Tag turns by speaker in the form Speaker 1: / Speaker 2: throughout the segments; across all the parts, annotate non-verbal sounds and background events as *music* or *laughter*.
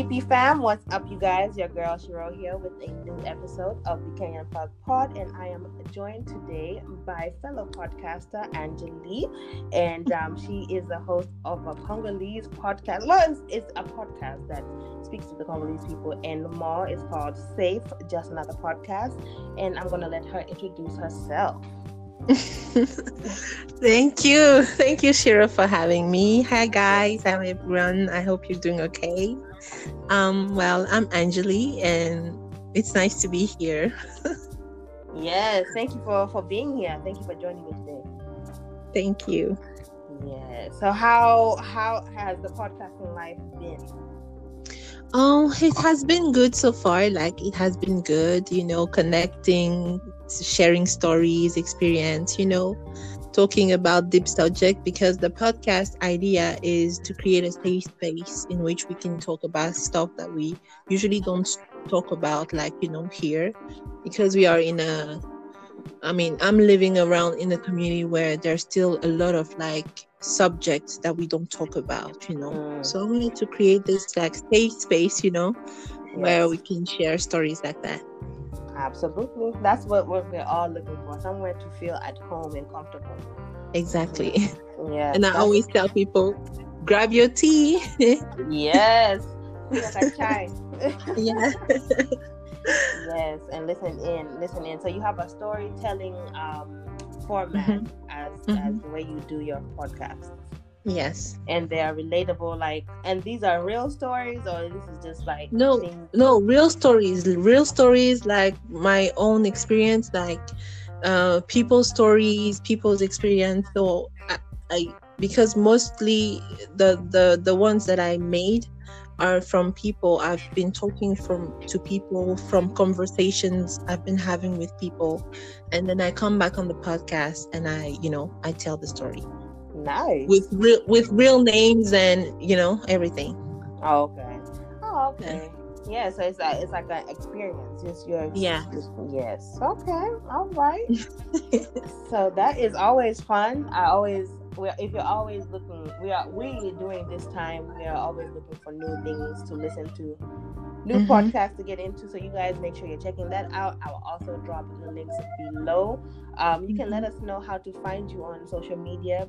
Speaker 1: VP fam, what's up, you guys? Your girl Shiro here with a new episode of the Kenyan Plug Pod, and I am joined today by fellow podcaster Anjali, and um, she is the host of a Congolese podcast. Well, it's, it's, a podcast that speaks to the Congolese people, and more. It's called Safe, just another podcast, and I'm gonna let her introduce herself. *laughs*
Speaker 2: Thank you. Thank you, Shiro, for having me. Hi, guys. Hi, everyone. I hope you're doing okay. Um, well, I'm Anjali, and it's nice to be here.
Speaker 1: yes. Thank you for, for being here. Thank you for joining me today.
Speaker 2: Thank you.
Speaker 1: Yeah. So, how how has the podcasting life been?
Speaker 2: Oh, it has been good so far. Like it has been good, you know, connecting, sharing stories, experience, you know, talking about deep subject because the podcast idea is to create a safe space in which we can talk about stuff that we usually don't talk about like, you know, here because we are in a I mean, I'm living around in a community where there's still a lot of like subjects that we don't talk about, you know. Mm. So we need to create this like safe space, you know, yes. where we can share stories like that.
Speaker 1: Absolutely. That's what we're all looking for. Somewhere to feel at home and comfortable.
Speaker 2: Exactly. Yeah. *laughs* And I always tell people, grab your tea. *laughs*
Speaker 1: yes. *laughs* yeah yes, and listen in, listen in. So you have a storytelling um, format mm-hmm. as mm-hmm. as the way you do your podcast.
Speaker 2: Yes,
Speaker 1: and they are relatable. Like, and these are real stories, or this is just like
Speaker 2: no, things- no, real stories. Real stories, like my own experience, like uh, people's stories, people's experience. So I, I because mostly the the the ones that I made are from people I've been talking from to people from conversations I've been having with people and then I come back on the podcast and I you know I tell the story
Speaker 1: nice.
Speaker 2: With real with real names and you know everything.
Speaker 1: Oh, okay. Oh okay. Yeah. So it's like it's like an experience. Just your
Speaker 2: yeah.
Speaker 1: yes. Okay. All right. *laughs* So that is always fun. I always we're, if you're always looking, we are we during this time we are always looking for new things to listen to, new mm-hmm. podcasts to get into. So you guys make sure you're checking that out. I will also drop the links below. Um, you can let mm-hmm. us know how to find you on social media.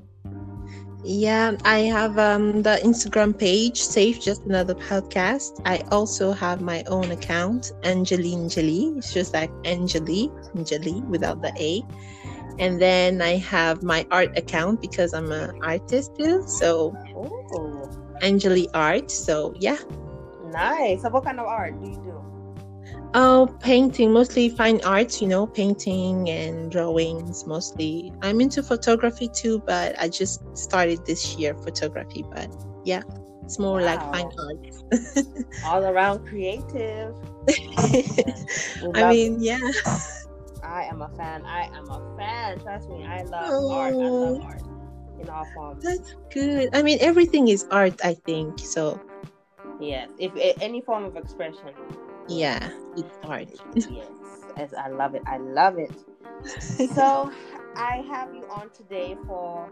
Speaker 2: Yeah, I have um, the Instagram page, Safe Just Another Podcast. I also have my own account, Angeline Jolie. It's just like Angelie, Angelie without the A and then I have my art account because I'm an artist too. So Ooh. Angeli Art. So yeah.
Speaker 1: Nice. So what kind of art do you do?
Speaker 2: Oh, painting, mostly fine arts, you know, painting and drawings mostly. I'm into photography too, but I just started this year photography, but yeah, it's more wow. like fine arts. *laughs*
Speaker 1: All around creative. *laughs*
Speaker 2: I mean, yeah.
Speaker 1: I am a fan. I am a fan. Trust me, I love oh, art. I love oh. art in all forms.
Speaker 2: That's good. I mean, everything is art. I think so.
Speaker 1: Yes, if, if any form of expression.
Speaker 2: Yeah, it's art.
Speaker 1: yes, I love it. I love it. *laughs* so, I have you on today for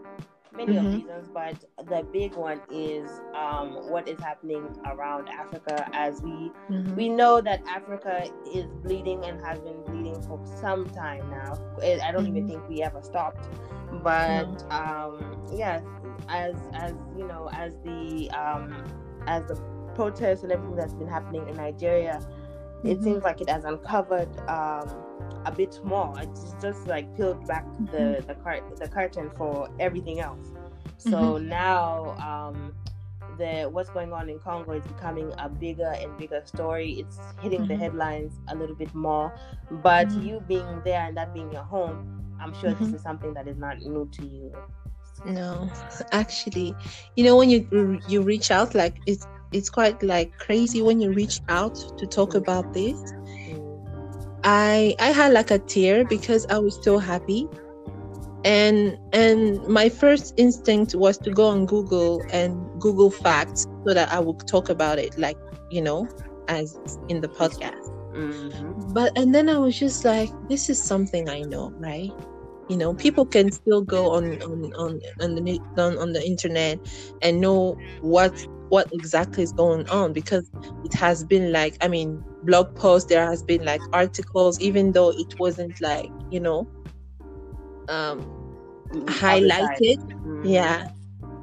Speaker 1: many mm-hmm. reasons, but the big one is um, what is happening around Africa. As we mm-hmm. we know that Africa is bleeding and has been bleeding for some time now. I don't mm-hmm. even think we ever stopped. But um, yeah, as as you know, as the um, as the protests and everything that's been happening in Nigeria, it mm-hmm. seems like it has uncovered. Um, a bit more. It's just like peeled back the mm-hmm. the cart the curtain for everything else. So mm-hmm. now um, the what's going on in Congo is becoming a bigger and bigger story. It's hitting mm-hmm. the headlines a little bit more. But mm-hmm. you being there and that being your home, I'm sure this mm-hmm. is something that is not new to you.
Speaker 2: No, actually, you know when you you reach out, like it's it's quite like crazy when you reach out to talk about this I I had like a tear because I was so happy. And and my first instinct was to go on Google and Google facts so that I would talk about it like, you know, as in the podcast. Mm-hmm. But and then I was just like, this is something I know, right? you know people can still go on on on, on the on, on the internet and know what what exactly is going on because it has been like i mean blog posts there has been like articles even though it wasn't like you know um highlighted. Mm-hmm. yeah.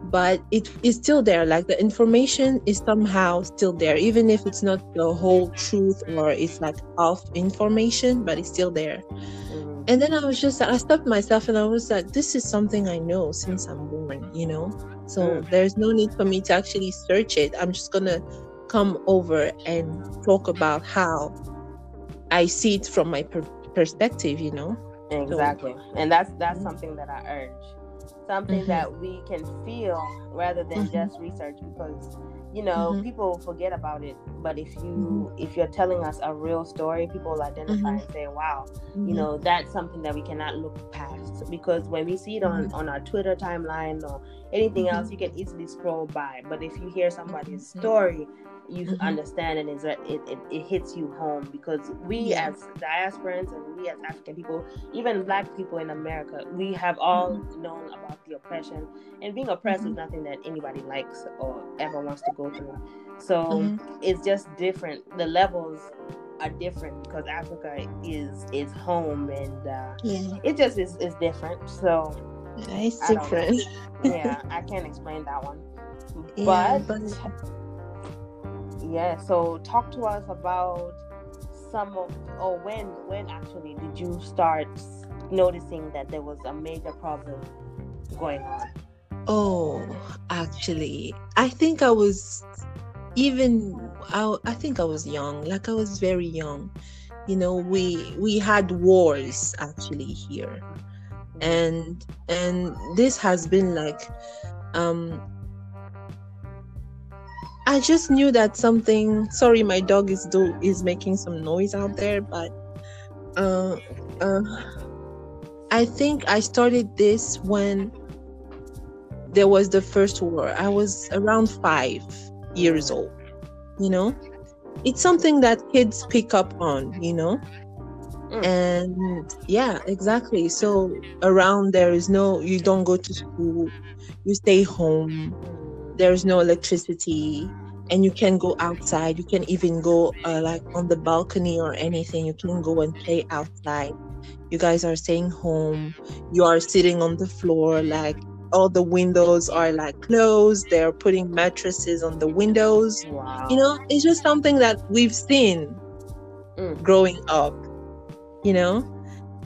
Speaker 2: But it is still there like the information is somehow still there even if it's not the whole truth or it's like off information but it's still there. Mm-hmm. and then i was just i stopped myself and i was like this is something i know since i'm born you know so mm. there's no need for me to actually search it i'm just gonna come over and talk about how i see it from my per- perspective you know
Speaker 1: exactly so, and that's that's something that i urge something mm-hmm. that we can feel rather than mm-hmm. just research because you know mm-hmm. people forget about it but if you mm-hmm. if you're telling us a real story people will identify and say wow you mm-hmm. know that's something that we cannot look past because when we see it on mm-hmm. on our twitter timeline or anything else you can easily scroll by but if you hear somebody's story you mm-hmm. understand and it, it, it hits you home because we yeah. as diasporans and we as African people, even black people in America, we have all mm-hmm. known about the oppression and being oppressed mm-hmm. is nothing that anybody likes or ever wants to go through. So mm-hmm. it's just different. The levels are different because Africa is is home and uh, yeah. it just is, is different. So
Speaker 2: yeah, it's different.
Speaker 1: yeah, I *laughs* can't explain that one. But, but yeah so talk to us about some of or when when actually did you start noticing that there was a major problem going on?
Speaker 2: Oh actually i think i was even I, I think i was young like i was very young. You know we we had wars actually here. And and this has been like um I just knew that something. Sorry, my dog is do is making some noise out there, but uh, uh, I think I started this when there was the first war. I was around five years old. You know, it's something that kids pick up on. You know, mm. and yeah, exactly. So around there is no. You don't go to school. You stay home there's no electricity and you can go outside. You can even go uh, like on the balcony or anything. You can go and play outside. You guys are staying home. You are sitting on the floor like all the windows are like closed. They're putting mattresses on the windows. Wow. you know it's just something that we've seen mm. growing up you know?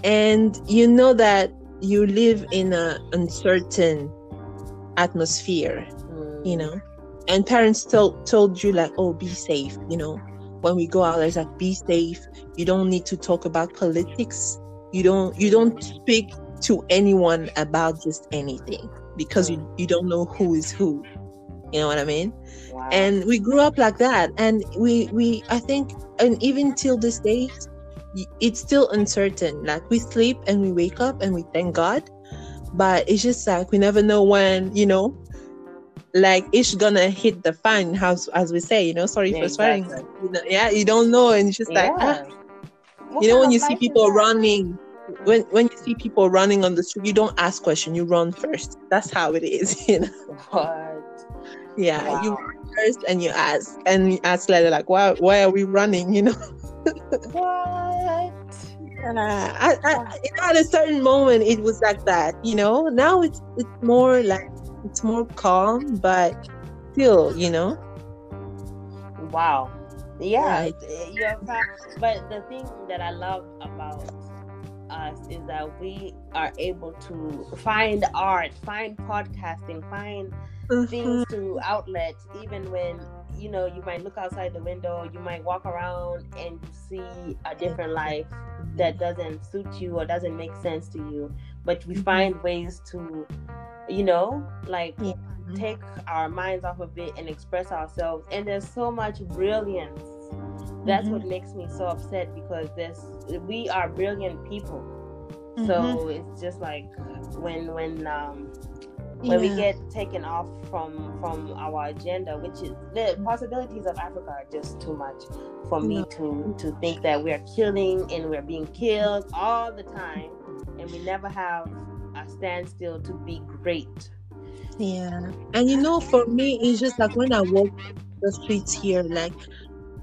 Speaker 2: And you know that you live in an uncertain atmosphere you know? And parents told told you like oh be safe you know? When we go out there's like be safe. You don't need to talk about politics. You don't you don't speak to anyone about just anything because you, you don't know who is who. You know what i mean? Wow. and we grew up like that. And we we i think and even till this day it's still uncertain. Like we sleep and we wake up and we thank god. But it's just like we never know when you know like it's gonna hit the fan house as we say you know sorry yeah, for swearing you know, yeah you don't know and it's just yeah. like ah. you know when you see people running when when you see people running on the street you don't ask question you run first. That's how it is *laughs* you know?
Speaker 1: What?
Speaker 2: Yeah wow. you run first and you ask and you ask later like why why are we running? You know? *laughs*
Speaker 1: What?
Speaker 2: Yeah, I, I, at a certain moment it was like that you know? Now it's it's more like it's more calm, but still, you know.
Speaker 1: Wow. Yeah, right. but the thing that I love about us is that we are able to find art, find podcasting, find mm-hmm. things to outlet, even when you know you might look outside the window, you might walk around and you see a different life that doesn't suit you or doesn't make sense to you. But we mm-hmm. find ways to you know, like yeah. take our minds off of it and express ourselves. And there's so much brilliance. That's mm-hmm. what makes me so upset because there's we are brilliant people. Mm-hmm. So it's just like when when um when yeah. we get taken off from from our agenda which is the possibilities of africa are just too much for me to to think that we're killing and we're being killed all the time and we never have a standstill to be great.
Speaker 2: Yeah. And you know, for me, it's just like when I walk the streets here, like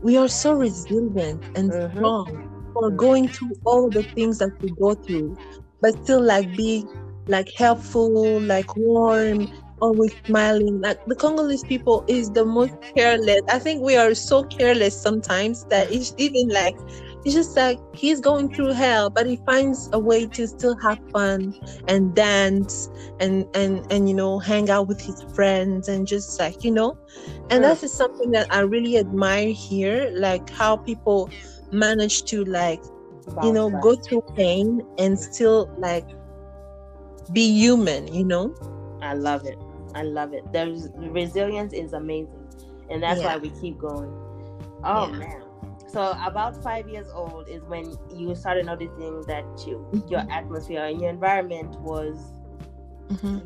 Speaker 2: we are so resilient and
Speaker 1: Mhm.
Speaker 2: strong for going through all the things that we go through, but still like be like helpful, like warm, always smiling. Like the Congolese people is the most careless. I think we are so careless sometimes that it's even like it's just like he's going through hell, but he finds a way to still have fun and dance and and and you know hang out with his friends and just like you know and that is something that i really admire here like how people manage to like you know go through pain and still like be human you know
Speaker 1: I love it. I love it. There's resilience is amazing, and that's
Speaker 2: Yeah.
Speaker 1: why we keep going. Oh
Speaker 2: Yeah.
Speaker 1: man. So about five years old is when you started noticing that you, your
Speaker 2: Mhm.
Speaker 1: atmosphere and your environment was,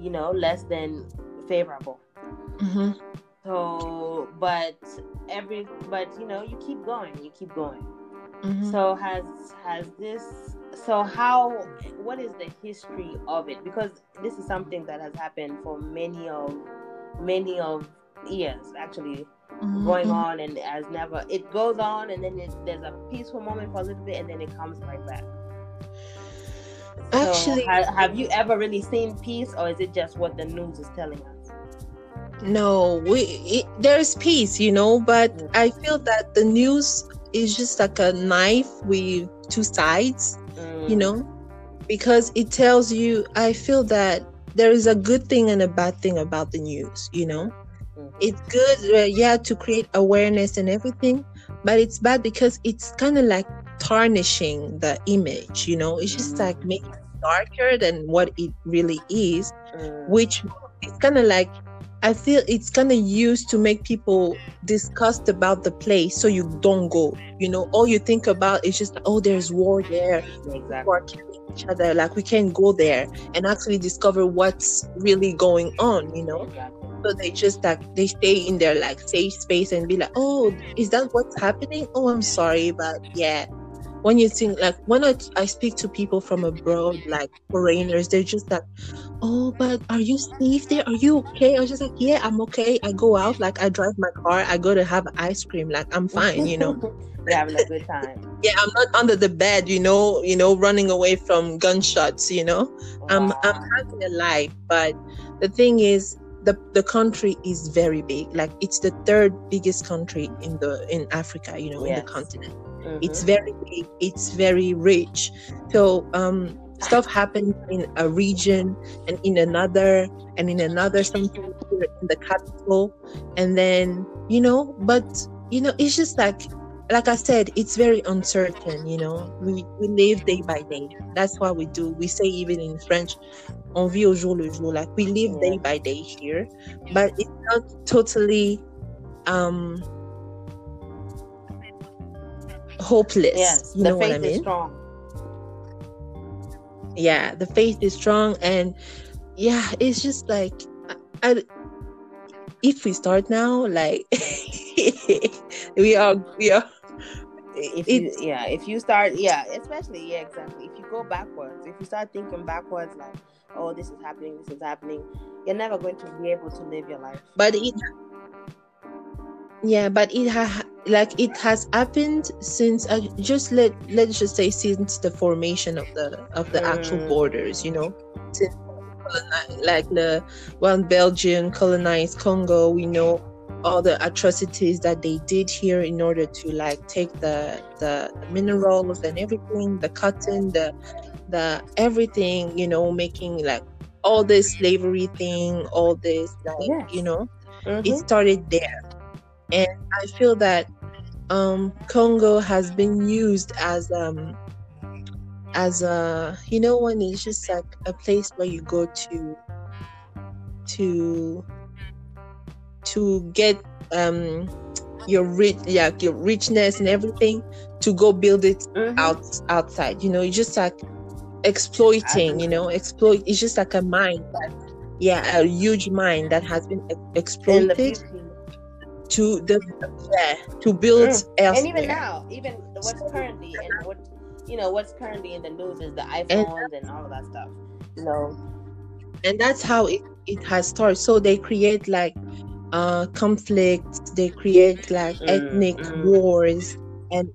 Speaker 1: you know, less than favorable.
Speaker 2: Mhm.
Speaker 1: So, but every, but you know, you keep going. You keep going.
Speaker 2: Mhm.
Speaker 1: So has has this so how what is the history of it? Because this is something that has happened for many of many of years actually
Speaker 2: Mhm.
Speaker 1: going on and as never it goes on and then it, there's a peaceful moment for a little bit and then it comes right back. So,
Speaker 2: actually
Speaker 1: ha- have you ever really seen peace or is it just what the news is telling us?
Speaker 2: no we it, there's peace you know but
Speaker 1: Mm.
Speaker 2: i feel that the news is just like a knife with two sides you
Speaker 1: Mm,
Speaker 2: know because it tells you i feel that there is a good thing and a bad thing about the news you know. It's good uh, yeah to create awareness and everything but it's bad because it's kind of like tarnishing the image you know? It's just like making it darker than what it really is
Speaker 1: Mm,
Speaker 2: which it's kind of like I feel it's kind of used to make people disgust about the place so you don't go. You know, all you think about is just, oh, there's war there,
Speaker 1: exactly.
Speaker 2: people are killing each other, like we can't go there and actually discover what's really going on, you know?
Speaker 1: Exactly.
Speaker 2: So they just like they stay in their like safe space and be like, oh, is that what's happening? Oh, I'm sorry, but yeah. When you think like when I, I speak to people from abroad, like foreigners, they're just like, oh, but are you safe there? Are you okay? I was just like, yeah, I'm okay. I go out, like I drive my car, I go to have ice cream, like I'm fine, you know. *laughs*
Speaker 1: You're having a good time.
Speaker 2: yeah, I'm not under the bed, you know, you know, running away from gunshots, you know. I'm I'm having a life, but the thing is, the the country is very big. Like it's the third biggest country in the in Africa, you know, in the continent.
Speaker 1: Mhm.
Speaker 2: It's very big. It's very rich. So um, stuff happens in a region and in another and in another sometimes here in the capital, and then you know, but you know, it's just like like I said, it's very uncertain, you know. We we live day by day. That's what we do. We say even in French, on vit au jour le jour. Like we live day by day here, but it's not totally um hopeless.
Speaker 1: Yes,
Speaker 2: you
Speaker 1: the
Speaker 2: know
Speaker 1: faith
Speaker 2: what I
Speaker 1: is
Speaker 2: mean?
Speaker 1: strong.
Speaker 2: Yeah, the faith is strong, and yeah, it's just like I, I if we start now, like *laughs* we are we are
Speaker 1: If you,
Speaker 2: it's
Speaker 1: yeah, if you start, yeah, especially, yeah, exactly. If you go backwards, if you start thinking backwards, like, oh, this is happening, this is happening, you're never going to be able to live your life.
Speaker 2: but it yeah but it ha like it has happened since uh, just let let's just say since the formation of the of the actual
Speaker 1: Mm.
Speaker 2: borders you know since like the when belgium colonized congo we know all the atrocities that they did here in order to like take the the minerals and everything the cotton the the everything you know making like all this slavery thing all this like
Speaker 1: Yes.
Speaker 2: you know
Speaker 1: Mhm.
Speaker 2: it started there and i feel that um congo has been used as um as a you know when it's just like a place where you go to to to get um your rich yeah your richness and everything to go build it
Speaker 1: Mhm.
Speaker 2: out outside you know it's just like exploiting you know exploit it's just like a mine that, yeah a huge mine that has been exploited. To the yeah to build
Speaker 1: Mm.
Speaker 2: elsewhere
Speaker 1: And even now, even what's currently and what you know what's currently in the news is the iPhones and, and all of that stuff. You know,
Speaker 2: and that's how it it has started. So they create like uh conflicts. They create like mm, ethnic mm. wars and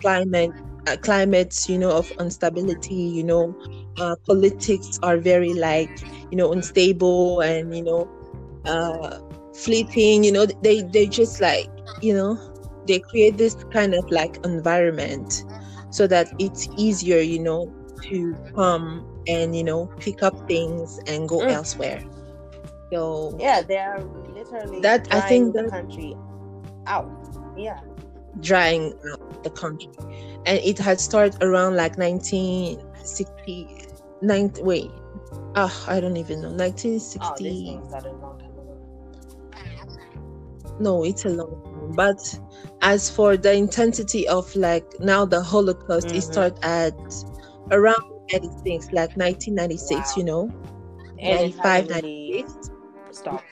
Speaker 2: climate uh, climates you know of instability you know uh, politics are very like you know unstable and you know uh flipping you know they they just like you know they create this kind of like environment so that it's easier you know to come and you know pick up things and go mm. elsewhere. So
Speaker 1: yeah they are literally that i think the country out. Yeah.
Speaker 2: Drying out the country. And it had started around like 1960 nine, wait oh, i don't even know 1960 oh, no it's a long time. But as for the intensity of like now the holocaust mm-hmm. it started at around 96 like 1996 wow. you know?
Speaker 1: And 95 96 stop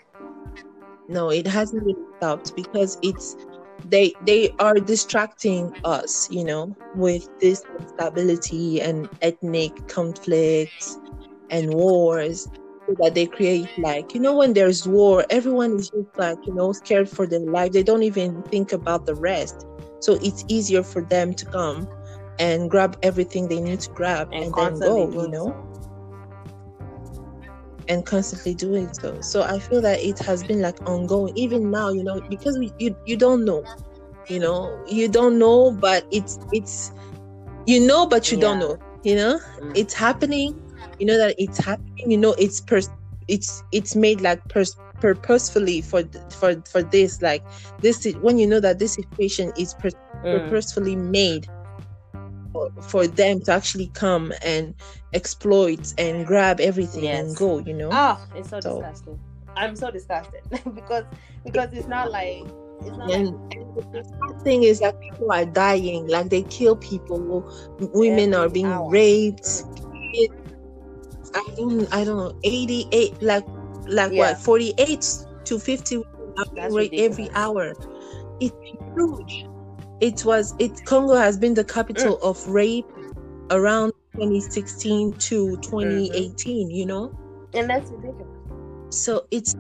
Speaker 2: no it hasn't really stopped because it's they they are distracting us you know with this instability and ethnic conflicts and wars that they create like you know when there's war everyone is just like you know scared for their life they don't even think about the rest so it's easier for them to come and grab everything they need to grab and, and then go you know and constantly doing so. So I feel that it has been like ongoing, even now, you know, because we, you you don't know, you know, you don't know, but it's it's you know, but you yeah. don't know, you know, mm. it's happening. You know that it's happening. You know, it's per it's it's made like pers- purposefully for for for this like this when you know that this situation is per- mm. purposefully made for, them to actually come and exploit and grab everything yes. and go you know
Speaker 1: oh it's so, so. disgusting i'm so disgusted *laughs* because because it's not like it's not and,
Speaker 2: like, the thing is that people are dying like they kill people women are being hour. raped mm. I don't i don't know 88 like like yeah. what 48 to 50 are being raped every hour. It's huge. It was it Congo has been the capital mm. of rape around 2016 to 2018 mm-hmm. you know?
Speaker 1: And that's ridiculous.
Speaker 2: So it's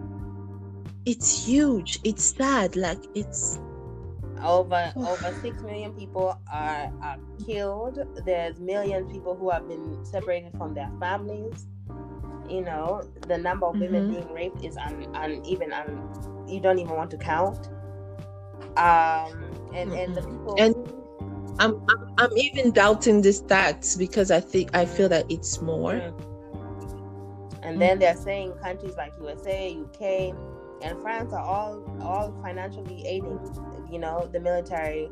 Speaker 2: it's huge. It's sad. Like it's
Speaker 1: over *laughs* over six million people are, are killed. There's millions people who have been separated from their families. You know the number of women mm-hmm. being raped is un, uneven un, you don't even want to count. Um and and the people
Speaker 2: and I'm, I'm i'm even doubting the stats because i think i feel that it's more.
Speaker 1: Mm. and then they're saying countries like usa uk and france are all all financially aiding you know the military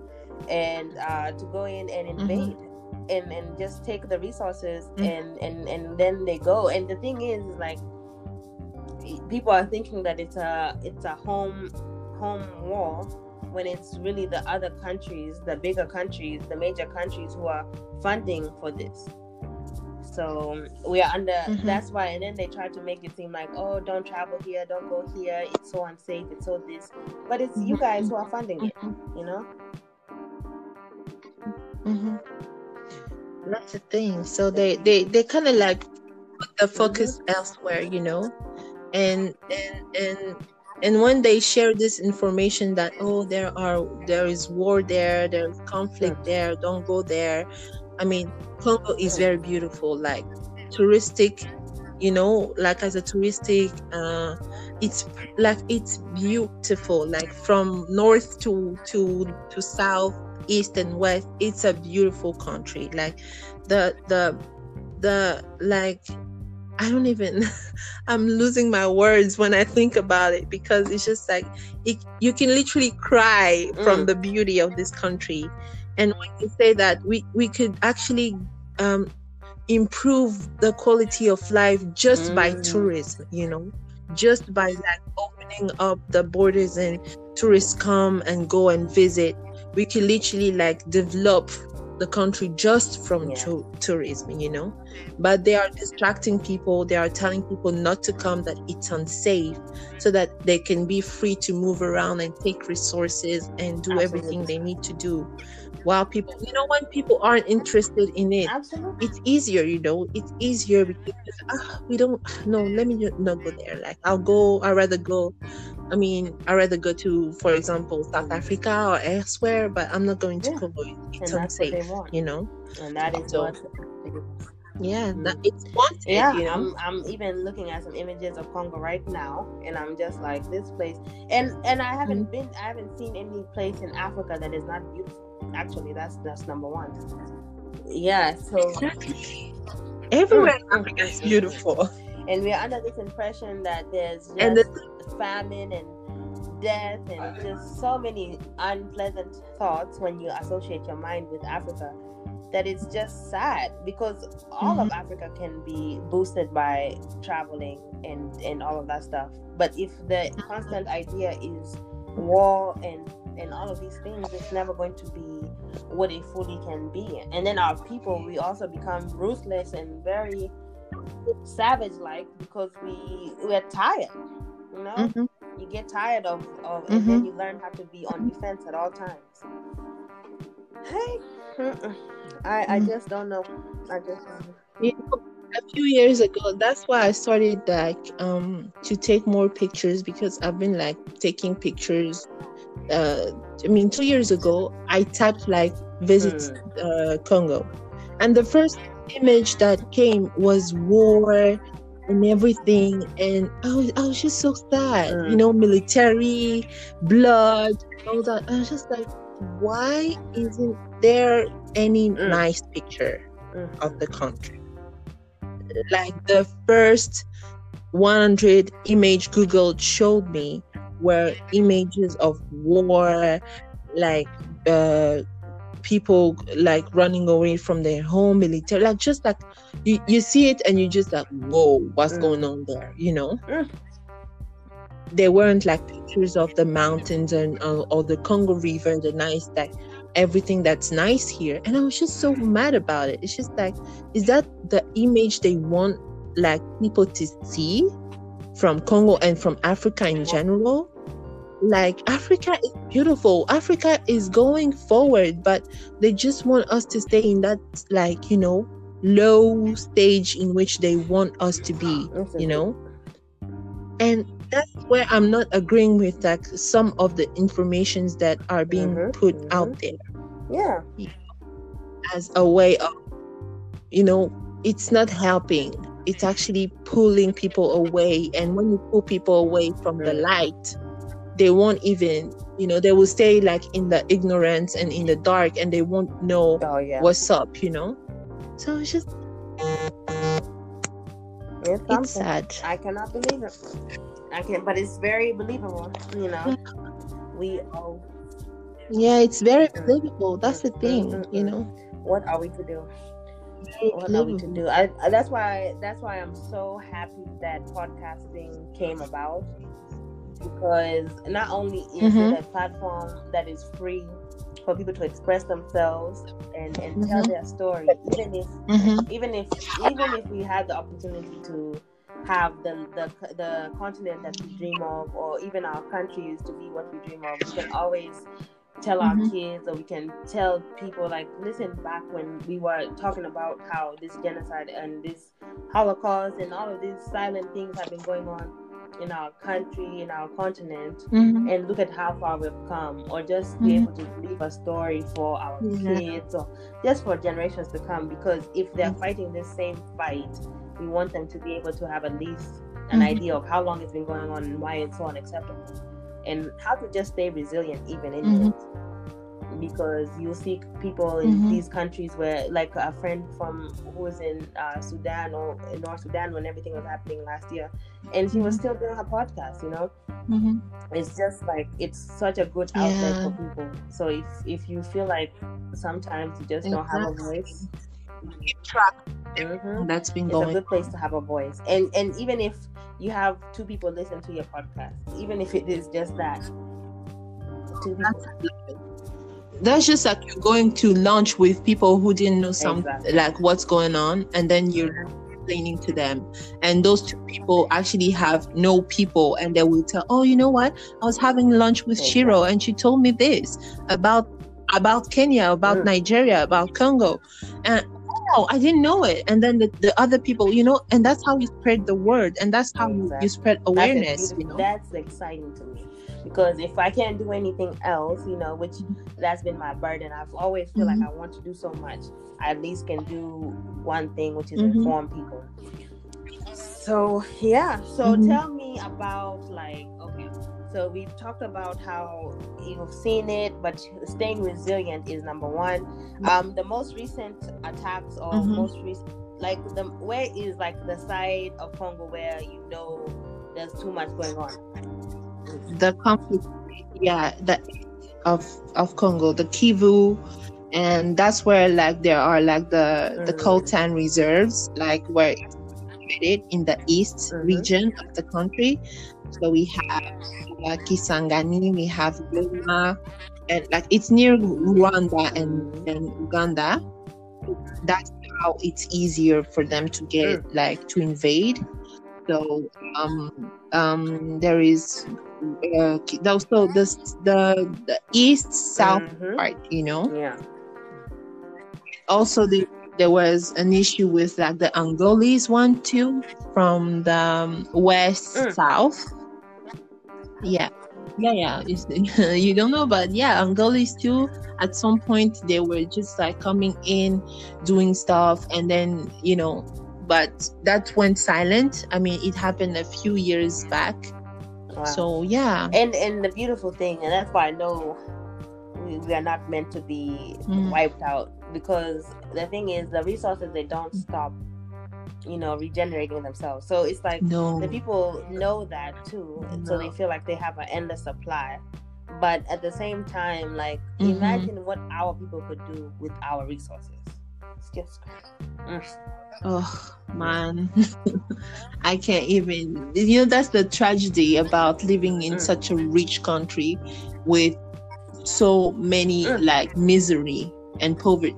Speaker 1: and uh to go in and mm-hmm. invade mm-hmm. and and just take the resources mm-hmm. and and and then they go and the thing is, is like people are thinking that it's a it's a home home war when it's really the other countries, the bigger countries, the major countries who are funding for this. So we are under. Mm-hmm. That's why, and then they try to make it seem like, oh, don't travel here, don't go here. It's so unsafe. It's so this. But it's mm-hmm. you guys who are funding it. Mm-hmm. You know.
Speaker 2: Mm-hmm. That's the thing. So they they they kind of like put the focus mm-hmm. elsewhere, you know, and and and and when they share this information that oh there are there is war there there's conflict there don't go there i mean congo is very beautiful like touristic you know like as a touristic uh it's like it's beautiful like from north to to to south east and west it's a beautiful country like the the the like I don't even *laughs* I'm losing my words when I think about it because it's just like it, you can literally cry mm. from the beauty of this country. And when you say that we we could actually um, improve the quality of life just mm. by tourism, you know, just by like opening up the borders and tourists come and go and visit, we can literally like develop the country just from yeah. to- tourism, you know but they are distracting people. They are telling people not to come that it's unsafe so that they can be free to move around and take resources and do Absolutely. everything they need to do. While people you know when people aren't interested in it.
Speaker 1: Absolutely.
Speaker 2: it's easier you know. It's easier because uh, we don't no let me not go there. Like i'll go i'd rather go i mean i'd rather go to for example south africa or elsewhere but i'm not going to yeah. congo it's unsafe you know?
Speaker 1: And that is so, what
Speaker 2: yeah that, it's wanted
Speaker 1: yeah
Speaker 2: you know?
Speaker 1: I'm, I'm even looking at some images of congo right now and i'm just like this place and and i haven't mm-hmm. been i haven't seen any place in africa that is not beautiful actually that's that's number one yeah so
Speaker 2: exactly. everywhere in mm, africa is beautiful
Speaker 1: and we're under this impression that there's just and the- famine and death and just so many unpleasant thoughts when you associate your mind with africa that it's just sad because all mm-hmm. of africa can be boosted by traveling and and all of that stuff but if the constant idea is war and and all of these things, it's never going to be what it fully can be. And then our people, we also become ruthless and very savage like because we we're tired. You know, mm-hmm. you get tired of, of mm-hmm. and then mm-hmm. you learn how to be on defense at all times. Hey, I I mm-hmm. just don't know. I just don't know.
Speaker 2: You know, a few years ago that's why i started like um to take more pictures because i've been like taking pictures uh, I mean, two years ago, I typed like visit mm. uh, Congo, and the first image that came was war and everything, and I was, I was just so sad, mm. you know, military, blood, all that. I was just like, why isn't there any mm. nice picture mm. of the country? Like the first 100 image Google showed me were images of war, like uh, people like running away from their home, military, like just like you, you see it and you just like, whoa, what's mm. going on there, you know? Mm. There weren't like pictures of the mountains and uh, or the Congo River, and the nice like everything that's nice here. And I was just so mad about it. It's just like, is that the image they want like people to see? from Congo and from Africa in general. Like Africa is beautiful. Africa is going forward, but they just want us to stay in that like, you know, low stage in which they want us to be, you know? And that's where I'm not agreeing with like some of the informations that are being mm-hmm, put mm-hmm. out there.
Speaker 1: Yeah.
Speaker 2: As a way of, you know, it's not helping it's actually pulling people away. And when you pull people away from the light, they won't even, you know, they will stay like in the ignorance and in the dark and they won't know oh, yeah. what's up, you know? So it's just.
Speaker 1: It's, it's sad. I cannot believe it. I can, but it's very believable, you know? We all.
Speaker 2: Yeah, it's very believable. That's the thing, mm-hmm. you know?
Speaker 1: What are we to do? what are we to do? I, that's why that's why I'm so happy that podcasting came about because not only is mm-hmm. it a platform that is free for people to express themselves and, and mm-hmm. tell their story, even if mm-hmm. even if even if we had the opportunity to have the, the the continent that we dream of, or even our countries to be what we dream of, we can always tell mm-hmm. our kids or we can tell people like listen back when we were talking about how this genocide and this holocaust and all of these silent things have been going on in our country in our continent mm-hmm. and look at how far we've come or just mm-hmm. be able to leave a story for our kids or just for generations to come because if they're mm-hmm. fighting the same fight we want them to be able to have at least an mm-hmm. idea of how long it's been going on and why it's so unacceptable and how to just stay resilient even in mm-hmm. it because you'll see people in mm-hmm. these countries where like a friend from who was in uh, sudan or in north sudan when everything was happening last year and she was mm-hmm. still doing her podcast you know mm-hmm. it's just like it's such a good outlet yeah. for people so if if you feel like sometimes you just exactly. don't have a voice
Speaker 2: mm-hmm. that's been
Speaker 1: it's
Speaker 2: going
Speaker 1: a good place to have a voice and and even if you have two people listen to your podcast, even if it is just that. Two people.
Speaker 2: that's just like you're going to lunch with people who didn't know some
Speaker 1: Exactly.
Speaker 2: like what's going on and then you're explaining to them and those two people actually have no people and they will tell oh you know what i was having lunch with shiro and she told me this about about kenya about
Speaker 1: Mm.
Speaker 2: nigeria about congo and oh i didn't know it and then the, the other people you know and that's how you spread the word and that's how you,
Speaker 1: Exactly.
Speaker 2: you spread
Speaker 1: That's
Speaker 2: awareness you know
Speaker 1: That's exciting to me because if I can't do anything else, you know, which that's been my burden. I've always feel
Speaker 2: Mhm.
Speaker 1: like I want to do so much. I at least can do one thing, which is
Speaker 2: Mhm.
Speaker 1: inform people. So yeah. So
Speaker 2: Mhm.
Speaker 1: tell me about like okay. So we've talked about how you've seen it, but staying resilient is number one. Um, the most recent attacks or
Speaker 2: Mhm.
Speaker 1: most recent, like the where is like the side of Congo where you know there's too much going on.
Speaker 2: the conflict yeah the of of congo the kivu and that's where like there are like the the
Speaker 1: Mhm.
Speaker 2: coltan reserves like where it's in the east
Speaker 1: Mhm.
Speaker 2: region of the country so we have uh, kisangani we have Goma, and like it's near rwanda and, and uganda that's how it's easier for them to get like to invade so um um there is uh, also this the the east south
Speaker 1: Mhm.
Speaker 2: part you know
Speaker 1: Yeah.
Speaker 2: also the, there was an issue with like the Angolese one too from the um, west
Speaker 1: Mm.
Speaker 2: south. Yeah, yeah, yeah. *laughs* You don't know, but yeah, Angolese too. At some point, they were just like coming in, doing stuff, and then you know, but that went silent. I mean, it happened a few years back.
Speaker 1: Wow.
Speaker 2: So yeah,
Speaker 1: and and the beautiful thing, and that's why I know we, we are not meant to be
Speaker 2: Mm.
Speaker 1: wiped out because the thing is the resources they don't stop, you know, regenerating themselves. So it's like
Speaker 2: no,
Speaker 1: the people know that too, so they feel like they have an endless supply. But at the same time, like
Speaker 2: Mhm.
Speaker 1: imagine what our people could do with our resources. It's just mm.
Speaker 2: Oh man, *laughs* I can't even. You know, that's the tragedy about living in
Speaker 1: Mm.
Speaker 2: such a rich country with so many
Speaker 1: Mm.
Speaker 2: like misery and poverty.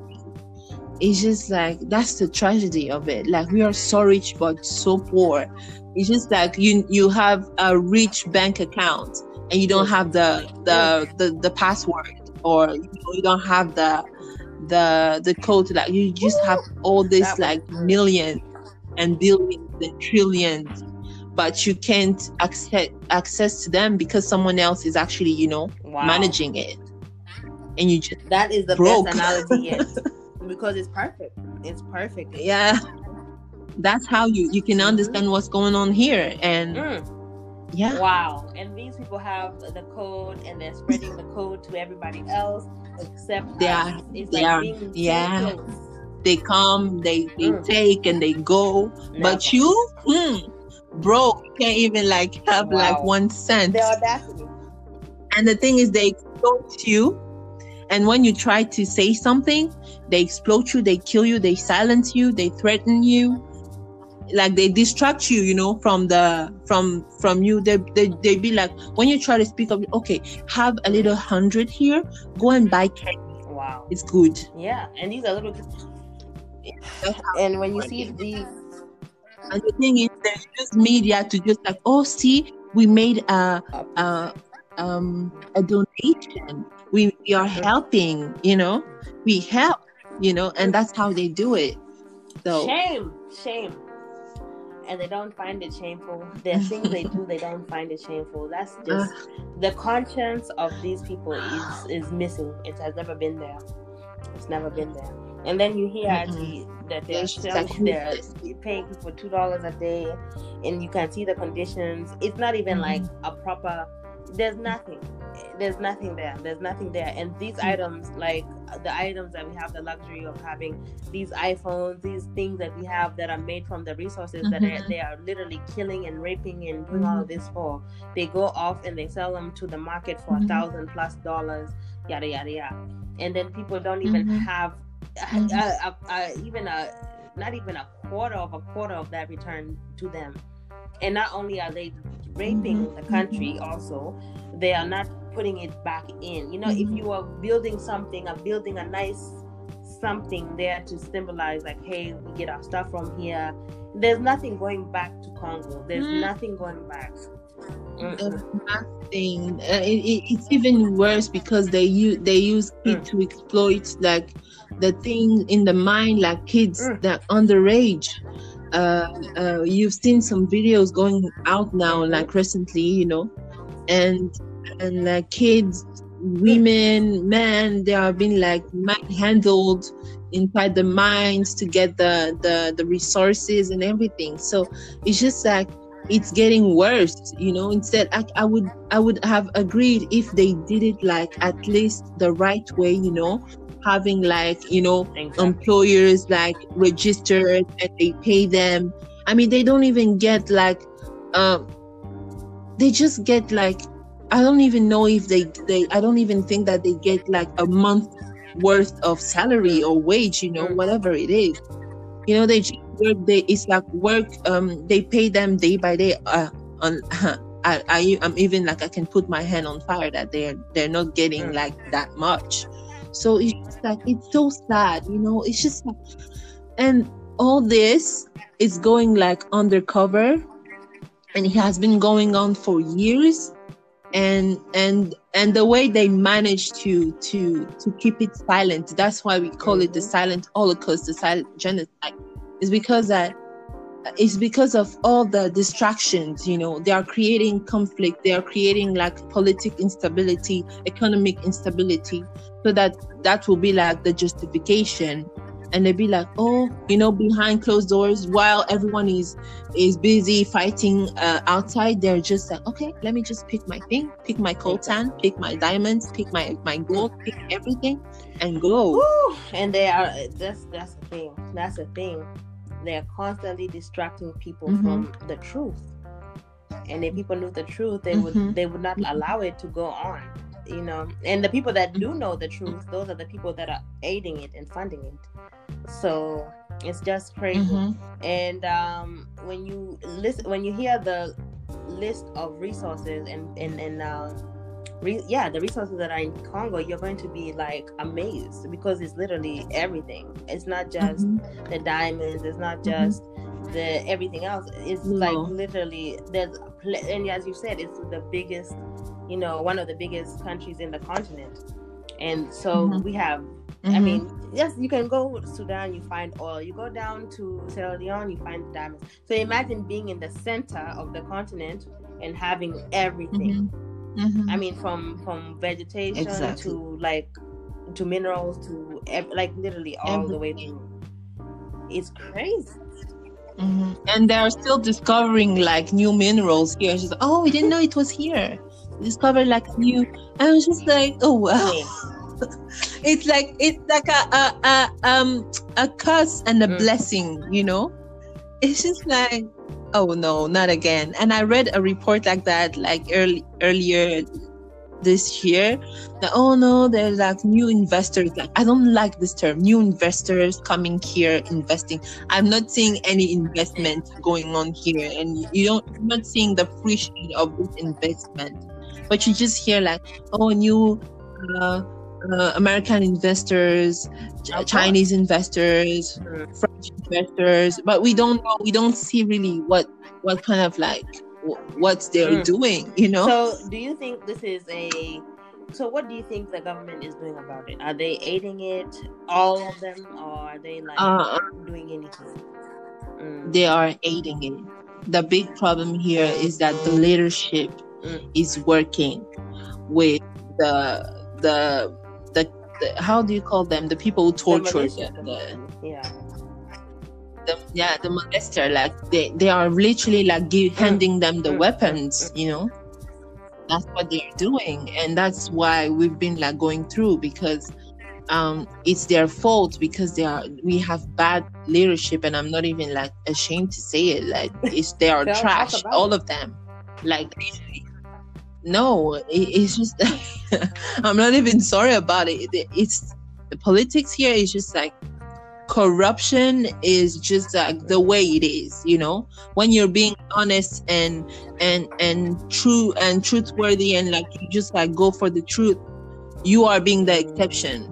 Speaker 2: It's just like that's the tragedy of it. Like we are so rich but so poor. It's just like you you have a rich bank account and you don't have the the the, the password or you, know, you don't have the the the code like you just have all this like millions and billions and trillions but you can't access access to them because someone else is actually you know
Speaker 1: wow.
Speaker 2: managing it and you just
Speaker 1: That is the
Speaker 2: broke.
Speaker 1: best analogy *laughs* because it's perfect. It's perfect.
Speaker 2: yeah that's how you you can understand what's going on here and
Speaker 1: Mm.
Speaker 2: yeah
Speaker 1: Wow. And these people have the code and they're spreading the code to everybody else except
Speaker 2: They
Speaker 1: us.
Speaker 2: are-
Speaker 1: It's
Speaker 2: they
Speaker 1: like
Speaker 2: are- yeah.
Speaker 1: close.
Speaker 2: they come they they
Speaker 1: Mm.
Speaker 2: take and they go
Speaker 1: Never.
Speaker 2: but you hmm, broke you can't even like have like
Speaker 1: Wow.
Speaker 2: one cent
Speaker 1: the audacity.
Speaker 2: And the thing is, they exploit you. And when you try to say something, they explode you, they kill you, they silence you, they threaten you. Like they distract you, you know, from the from from you. They they they be like, when you try to speak up, okay, have a little hundred here, go and buy candy.
Speaker 1: Wow.
Speaker 2: It's good.
Speaker 1: Yeah. And these are little and when you see these
Speaker 2: And the thing is, they use media to just like, oh, see, we made a a um a donation. We we are helping, you know, we help, you know, and that's how they do it. So
Speaker 1: shame, shame. And they don't find it shameful. There are things they do they *laughs* don't find it shameful. That's just the conscience of these people is is missing. It has never been there. It's never been there. And then you hear the, that they're selling, they're paying people two dollars a day, and you can see the conditions. It's not even
Speaker 2: Mhm.
Speaker 1: like a proper. There's nothing. There's nothing there. There's nothing there. And these hmm. items, like uh, the items that we have the luxury of having, these iPhones, these things that we have that are made from the resources that are,
Speaker 2: mm-hmm.
Speaker 1: they are literally killing and raping and doing all of this for, they go off and they sell them to the market for a
Speaker 2: Mhm.
Speaker 1: thousand plus dollars, yada yada yada. And then people don't even
Speaker 2: Mhm.
Speaker 1: have a, a, a, even a not even a quarter of a quarter of that return to them. And not only are they raping
Speaker 2: Mhm.
Speaker 1: the country, mm-hmm. also they are not putting it back in. You know, mm-hmm. if you are building something, or building a nice something there to symbolize, like, hey, we get our stuff from here. There's nothing going back to Congo. There's mm. nothing going back.
Speaker 2: Nothing. Uh, it, it, it's even worse because they use they use it mm. to exploit like the thing in the mind, like kids mm. that underage. Uh, uh, you've seen some videos going out now, mm-hmm. like recently, you know, and and like kids women men they are being like handled inside the mines to get the, the the resources and everything. So it's just like it's getting worse you know? Instead I, I would i would have agreed if they did it like at least the right way you know? Having like you know exactly. employers like registered and they pay them. I mean they don't even get like um they just get like I don't even know if they they I don't even think that they get like a month worth of salary or wage, you know, mm. whatever it is. You know, they work they it's like work um they pay them day by day uh on *laughs* I, I I'm even like I can put my hand on fire that they're they're not getting mm. like that much. So it's just like it's so sad, you know, it's just like, and all this is going like undercover and it has been going on for years and and and the way they manage to to to keep it silent that's why we call it the silent holocaust the silent genocide. Is because that it's because of all the distractions you know they are creating conflict they are creating like political instability economic instability so that that will be like the justification and they'd be like, oh, you know, behind closed doors, while everyone is is busy fighting uh, outside, they're just like, okay, let me just pick my thing, pick my coltan, pick my diamonds, pick my my gold, pick everything, and go.
Speaker 1: Woo! And they are that's that's the thing. That's the thing. They're constantly distracting people mm-hmm. from the truth. And if people knew the truth, they mm-hmm. would they would not allow it to go on you know and the people that do know the truth those are the people that are aiding it and funding it so it's just crazy mm-hmm. and um, when you listen when you hear the list of resources and and, and uh, re- yeah the resources that are in congo you're going to be like amazed because it's literally everything it's not just mm-hmm. the diamonds it's not mm-hmm. just mm-hmm. the everything else it's no. like literally there's and as you said it's the biggest you know, one of the biggest countries in the continent. And so mm-hmm. we have Mm-hmm. I mean, yes, you can go to Sudan, you find oil. You go down to Sierra Leone, you find diamonds. So imagine being in the center of the continent and having everything. Mm-hmm. Mm-hmm. I mean, from from vegetation exactly. to like to minerals to like literally all everything. the way through. It's crazy.
Speaker 2: Mm-hmm. And they're still discovering like new minerals here. She's like, oh, we didn't know it was here discovered like new i was just like oh wow *laughs* it's like it's like a, a, a um a curse and a mm. blessing you know? It's just like oh no not again. And i read a report like that like early earlier this year that oh no there's like new investors like i don't like this term new investors coming here investing. I'm not seeing any investment going on here. And you don't you're not seeing the fruition of this investment. But you just hear like, oh, new uh, uh, American investors, Chinese investors, mm. French investors, but we don't know. We don't see really what what kind of like what they're mm. doing. You know.
Speaker 1: So, do you think this is a so what do you think the government is doing about it? Are they aiding it, all of them, or are they like uh, doing anything?
Speaker 2: Mm. They are aiding it. The big problem here is that the leadership mm. is working with the the the, how do you call them? The people who torture the, the,
Speaker 1: yeah.
Speaker 2: the, yeah the molester like they, they are literally like give, mm. handing them the mm. weapons you know? That's what they're doing and that's why we've been like going through because um, it's their fault because they are we have bad leadership and i'm not even like ashamed to say it like it's they are trash all of them. Like no it, it's just *laughs* i'm not even sorry about it. it it's the politics here is just like corruption is just like the way it is you know when you're being honest and and and true and truthworthy and like you just like go for the truth you are being the exception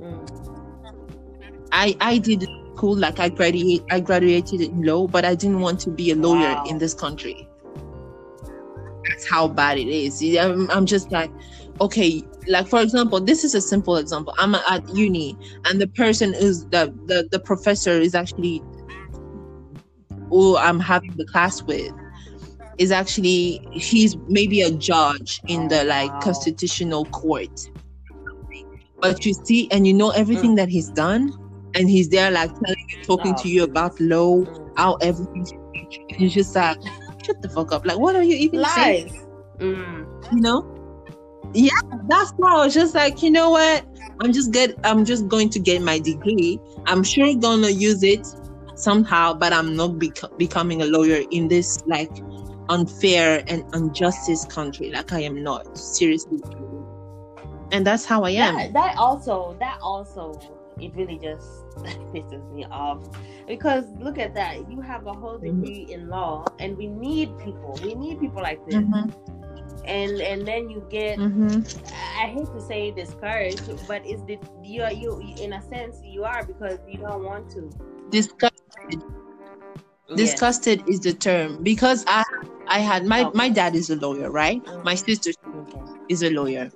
Speaker 2: mm. i i did school like i graduated i graduated in law but i didn't want to be a lawyer wow. in this country that's how bad it is. I'm, I'm just like okay like for example this is a simple example. I'm at uni and the person is the the, the professor is actually who i'm having the class with is actually he's maybe a judge in the like constitutional court. But you see and you know everything that he's done? And he's there like telling you talking to you about law how everything he's just like shut the fuck up. Like what are you even Lies. saying mm. you know? Yeah that's why i was just like you know what? I'm just get i'm just going to get my degree. I'm sure gonna use it somehow but i'm not bec- becoming a lawyer in this like unfair and injustice country. Like i am not. Seriously. And that's how i am.
Speaker 1: That, that also that also it really just *laughs* pisses me off because look at that you have a whole mm-hmm. degree mm-hmm. in law and we need people we need people like this mm-hmm and and then you get mm-hmm. i hate to say discouraged but it's the you are you in a sense you are because you don't want to
Speaker 2: disgusted disgusted is the term because i i had my okay. my dad is a lawyer right mm-hmm. my sister okay. is a lawyer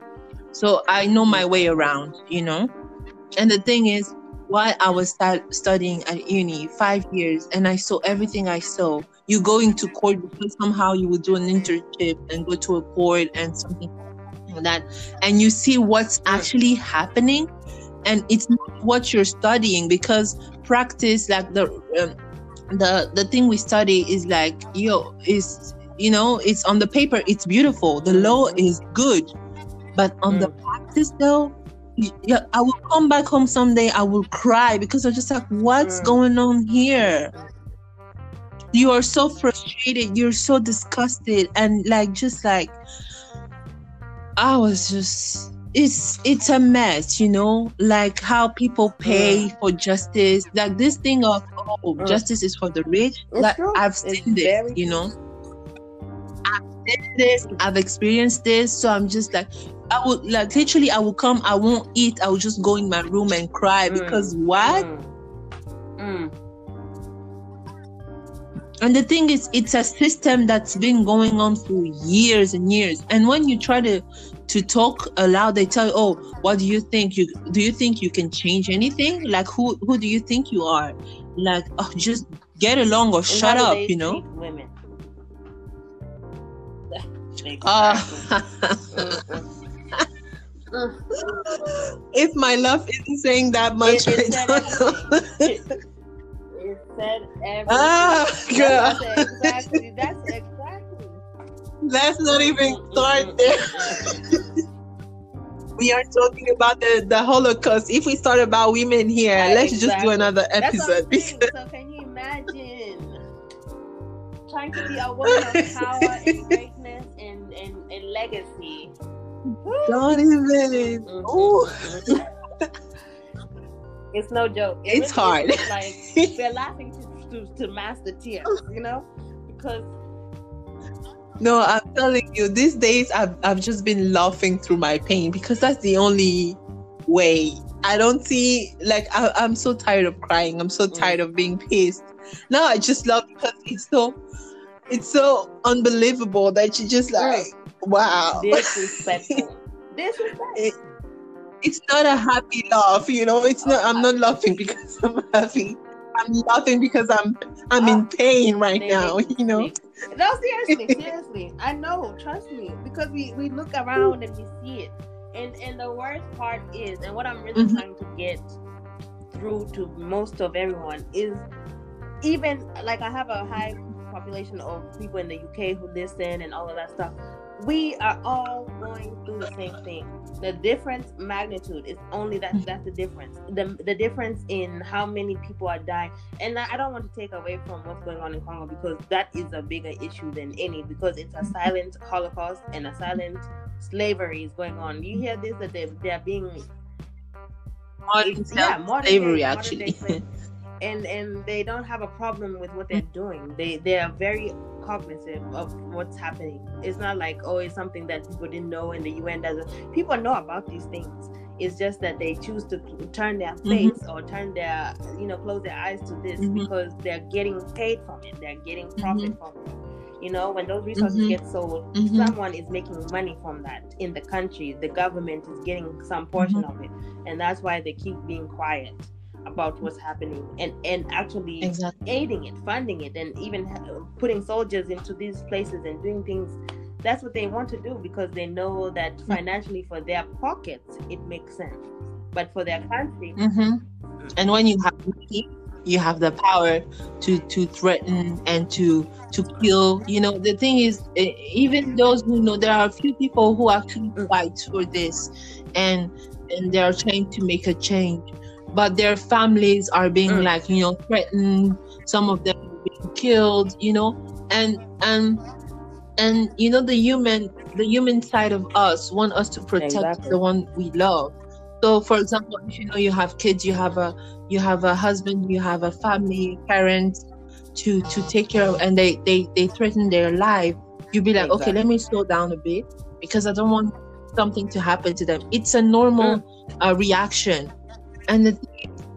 Speaker 2: so i know my way around you know and the thing is while i was start studying at uni five years and i saw everything i saw you go into court because somehow you will do an internship and go to a court and something like that and you see what's actually happening and it's not what you're studying because practice like the um, the the thing we study is like yo is you know it's on the paper it's beautiful the law is good but on mm. the practice though yeah, I will come back home someday. I will cry because I'm just like, what's mm. going on here? you are so frustrated you're so disgusted and like just like i was just it's it's a mess you know like how people pay for justice like this thing of oh mm. justice is for the rich it's like true. i've seen this you know i've seen this i've experienced this so i'm just like i would like literally i will come i won't eat i will just go in my room and cry mm. because what mm. mm. And the thing is, it's a system that's been going on for years and years. And when you try to to talk aloud, they tell you, "Oh, what do you think? You do you think you can change anything? Like who who do you think you are? Like oh, just get along or and shut up, you know." Women. *laughs* Uh, *laughs* *laughs* if my love isn't saying that much, it, right *laughs* said everything. Ah,
Speaker 1: that's *laughs* exactly. That's exactly.
Speaker 2: Let's not even start there. we are talking about the, the Holocaust. If we start about women here, let's exactly. just do another episode.
Speaker 1: Because... So can you imagine trying to be a woman of power and greatness and, and, and legacy?
Speaker 2: Don't even. *laughs*
Speaker 1: It's no joke.
Speaker 2: It it's really hard.
Speaker 1: like *laughs* we're laughing to, to, to master tears, you know, because.
Speaker 2: No, I'm telling you, these days I've I've just been laughing through my pain because that's the only way. I don't see like I, am so tired of crying. I'm so mm. tired mm. of being pissed. Now I just love because it's so it's so unbelievable that you just like wow.
Speaker 1: Disrespectful. *laughs* Disrespectful. It,
Speaker 2: it's not a happy laugh, you know. It's not. I'm not laughing because I'm happy. I'm laughing because I'm I'm in pain right now, you know.
Speaker 1: No, seriously, *laughs* seriously. I know. Trust me, because we we look around and we see it, and and the worst part is, and what I'm really mm-hmm. trying to get through to most of everyone is, even like I have a high population of people in the UK who listen and all of that stuff we are all going through the same thing. The difference magnitude is only that mm-hmm. that's the difference. The the difference in how many people are dying. And I don't want to take away from what's going on in Congo because that is a bigger issue than any because it's a mm-hmm. silent Holocaust and a silent slavery is going on. You hear this that they they're being
Speaker 2: modern yeah, modern slavery day, actually.
Speaker 1: and and they don't have a problem with what they're mm-hmm. doing. They they are very cognizant of what's happening. It's not like oh, it's something that people didn't know, and the UN doesn't. People know about these things. It's just that they choose to turn their mm-hmm. face mm-hmm. or turn their you know close their eyes to this mm-hmm. because they're getting paid from it. They're getting profit mm-hmm. from it. You know, when those resources mm-hmm. get sold, mm-hmm. someone is making money from that in the country. The government is getting some portion of it, and that's why they keep being quiet about what's happening and and actually exactly. aiding it funding it and even putting soldiers into these places and doing things that's what they want to do because they know that mm. financially for their pockets it makes sense but for their country
Speaker 2: mm-hmm. and when you have money you have the power to to threaten and to to kill you know the thing is even those who know there are a few people who actually mm. fight for this and and they are trying to make a change but their families are being mm. like you know threatened some of them are being killed you know and and and you know the human the human side of us want us to protect exactly. the one we love so for example if you know you have kids you have a you have a husband you have a family parents to to take care of and they they they threaten their life you'd be like exactly. okay let me slow down a bit because i don't want something to happen to them it's a normal mm. uh, reaction and the,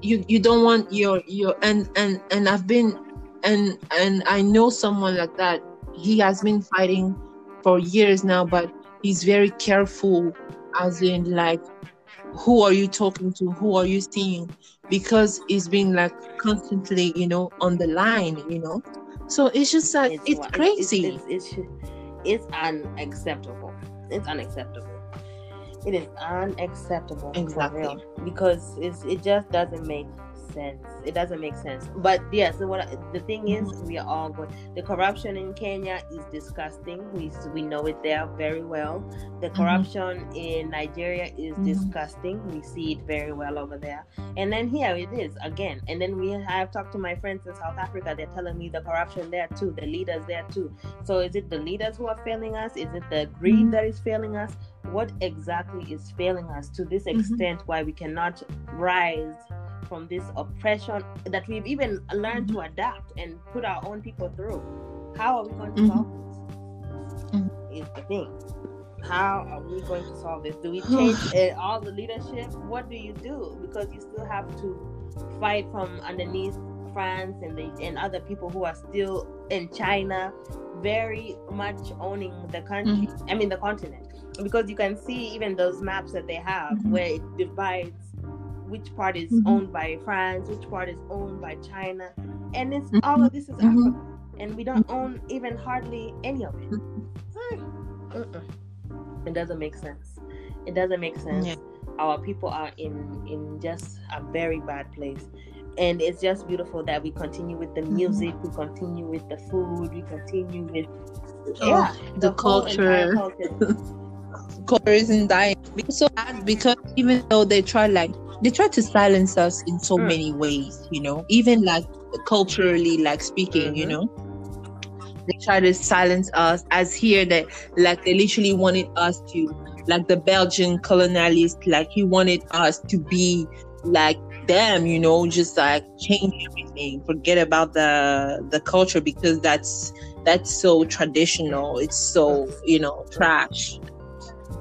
Speaker 2: you you don't want your your and and and I've been and and I know someone like that. He has been fighting for years now, but he's very careful, as in like, who are you talking to? Who are you seeing? Because he's been like constantly, you know, on the line, you know. So it's just like it's, it's crazy.
Speaker 1: It's, it's, it's, it's unacceptable. It's unacceptable it is unacceptable exactly. Because it's, it just doesn't make sense. It doesn't make sense. But yes, yeah, so what the thing is, we are all going. The corruption in Kenya is disgusting. We we know it there very well. The mm-hmm. corruption mm-hmm. in Nigeria is mm-hmm. disgusting. We see it very well over there. And then here it is again. And then we I have talked to my friends in South Africa. They're telling me the corruption there too. The leaders there too. So is it the leaders who are failing us? Is it the greed mm-hmm. that is failing us? What exactly is failing us to this mm-hmm. extent why we cannot rise from this oppression that we've even learned to mm-hmm. adapt and put our own people through. How are we going to mm-hmm. solve this? Mm-hmm. Is the thing. How are we going to solve this? Do we *sighs* change uh, all the leadership? What do you do? Because you still have to fight from underneath France and the, and other people who are still in China, very much owning the country. Mm-hmm. I mean the continent, because you can see even those maps that they have mm-hmm. where it divides which part is mm-hmm. owned by France, which part is owned by China, and it's mm-hmm. all of this is mm-hmm. Africa, and we don't own even hardly any of it. Mm-mm. It doesn't make sense. It doesn't make sense. Yeah. Our people are in in just a very bad place, and it's just beautiful that we continue with the mm-hmm. music, we continue with the food, we continue with
Speaker 2: oh, yeah the, the culture. culture *laughs* isn't dying. Because so bad because even though they try like they try to silence us in so mm. many ways, you know, even like culturally, like speaking, mm-hmm. you know. They try to silence us as here that like they literally wanted us to like the Belgian colonialist, like he wanted us to be like them, you know, just like change everything, forget about the the culture because that's that's so traditional. It's so, you know, trash.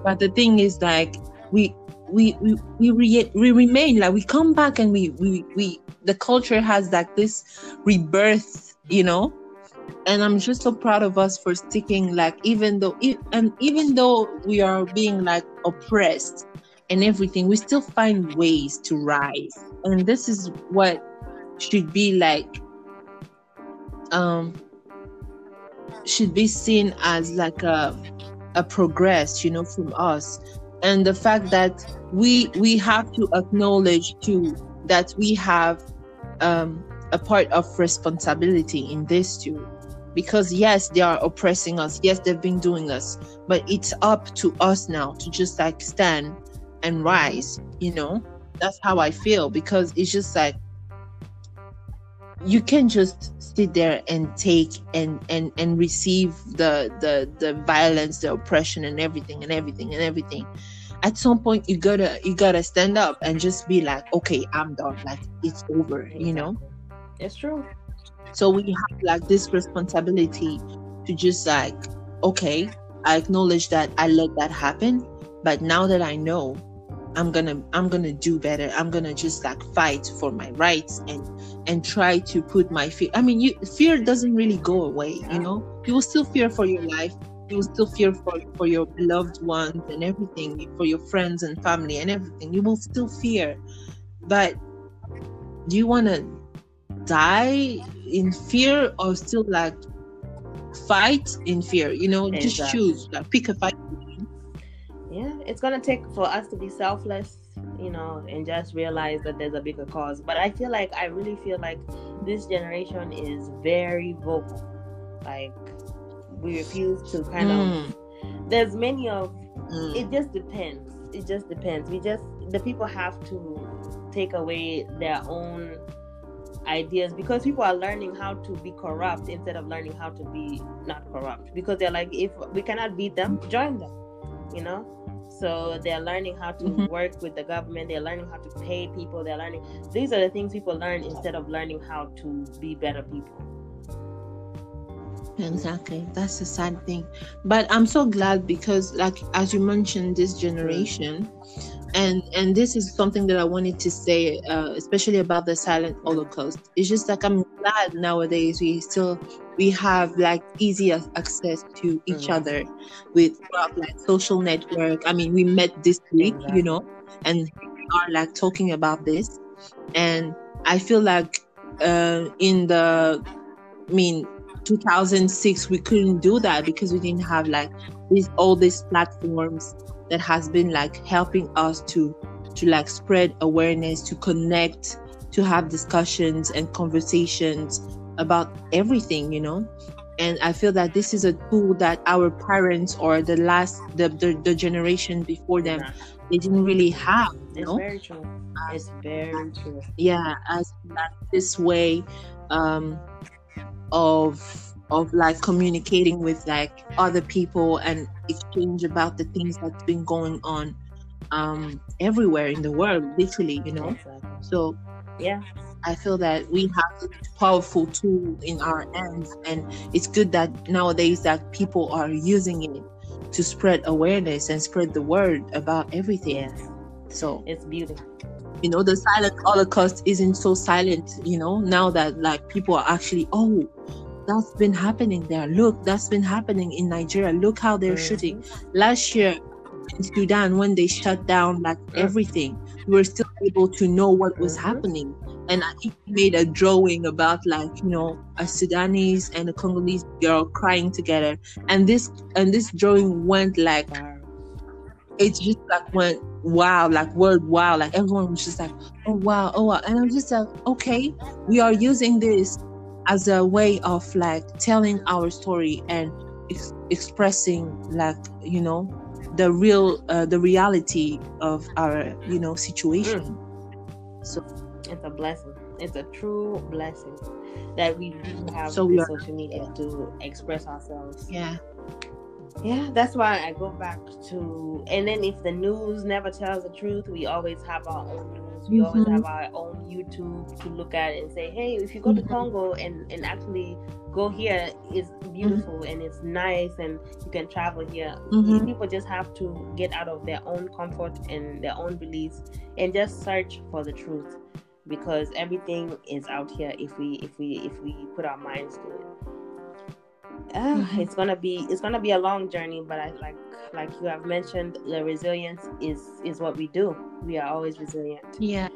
Speaker 2: But the thing is like we we we we, re- we remain like we come back and we we we the culture has like this rebirth you know? And i'm just so proud of us for sticking like even though and even though we are being like oppressed and everything we still find ways to rise. And this is what should be like um should be seen as like a a progress you know from us and the fact that we we have to acknowledge too that we have um, a part of responsibility in this too. Because yes they are oppressing us. Yes they've been doing us. But it's up to us now to just like stand and rise you know? That's how i feel because it's just like you can just sit there and take and and and receive the the the violence the oppression and everything and everything and everything at some point you gotta you gotta stand up and just be like okay i'm done. Like it's over you know?
Speaker 1: It's true.
Speaker 2: So we have like this responsibility to just like okay i acknowledge that i let that happen but now that i know i'm gonna i'm gonna do better. I'm gonna just like fight for my rights and and try to put my fear i mean you fear doesn't really go away you know? You will still fear for your life you will still fear for, for your loved ones and everything for your friends and family and everything you will still fear. But do you want to die in fear or still like fight in fear? You know exactly. just choose like pick a fight.
Speaker 1: Yeah it's gonna take for us to be selfless you know and just realize that there's a bigger cause. But i feel like i really feel like this generation is very vocal. Like we refuse to kind mm. of there's many of mm. it just depends it just depends we just the people have to take away their own ideas because people are learning how to be corrupt instead of learning how to be not corrupt because they're like if we cannot beat them join them you know so they're learning how to mm-hmm. work with the government they're learning how to pay people they're learning these are the things people learn instead of learning how to be better people
Speaker 2: Exactly. That's the sad thing. But I'm so glad because like as you mentioned this generation and and this is something that I wanted to say uh, especially about the silent holocaust. It's just like I'm glad nowadays we still we have like easy access to each mm. other with like social network. I mean, we met this week, exactly. you know, and we are like talking about this and I feel like uh in the I mean 2006 we couldn't do that because we didn't have like these all these platforms that has been like helping us to to like spread awareness to connect to have discussions and conversations about everything you know? And i feel that this is a tool that our parents or the last the the, the generation before them they didn't really have
Speaker 1: you it's know? very true. It's very true.
Speaker 2: Yeah as this way um of of like communicating with like other people and exchange about the things that's been going on um everywhere in the world literally you know exactly. so
Speaker 1: yeah
Speaker 2: i feel that we have a powerful tool in our hands and it's good that nowadays that people are using it to spread awareness and spread the word about everything
Speaker 1: yes.
Speaker 2: so
Speaker 1: it's beautiful
Speaker 2: you know the silent holocaust isn't so silent you know now that like people are actually oh that's been happening there look that's been happening in nigeria look how they're mm-hmm. shooting last year in sudan when they shut down like mm-hmm. everything we were still able to know what was mm-hmm. happening and i made a drawing about like you know a sudanese and a congolese girl crying together and this and this drawing went like it's just like went wow, like word wow, like everyone was just like, oh wow, oh wow. And I'm just like, okay, we are using this as a way of like telling our story and ex- expressing like, you know, the real uh, the reality of our, you know, situation. Mm. So
Speaker 1: it's a blessing. It's a true blessing that we do have so we are, social media yeah. to express ourselves.
Speaker 2: Yeah
Speaker 1: yeah that's why i go back to and then if the news never tells the truth we always have our own news we mm-hmm. always have our own youtube to look at and say hey if you go mm-hmm. to congo and and actually go here, it's beautiful mm-hmm. and it's nice and you can travel here mm-hmm. people just have to get out of their own comfort and their own beliefs and just search for the truth because everything is out here if we if we if we put our minds to it uh, mm-hmm. it's gonna be it's gonna be a long journey but i like like you have mentioned the resilience is is what we do we are always resilient
Speaker 2: yeah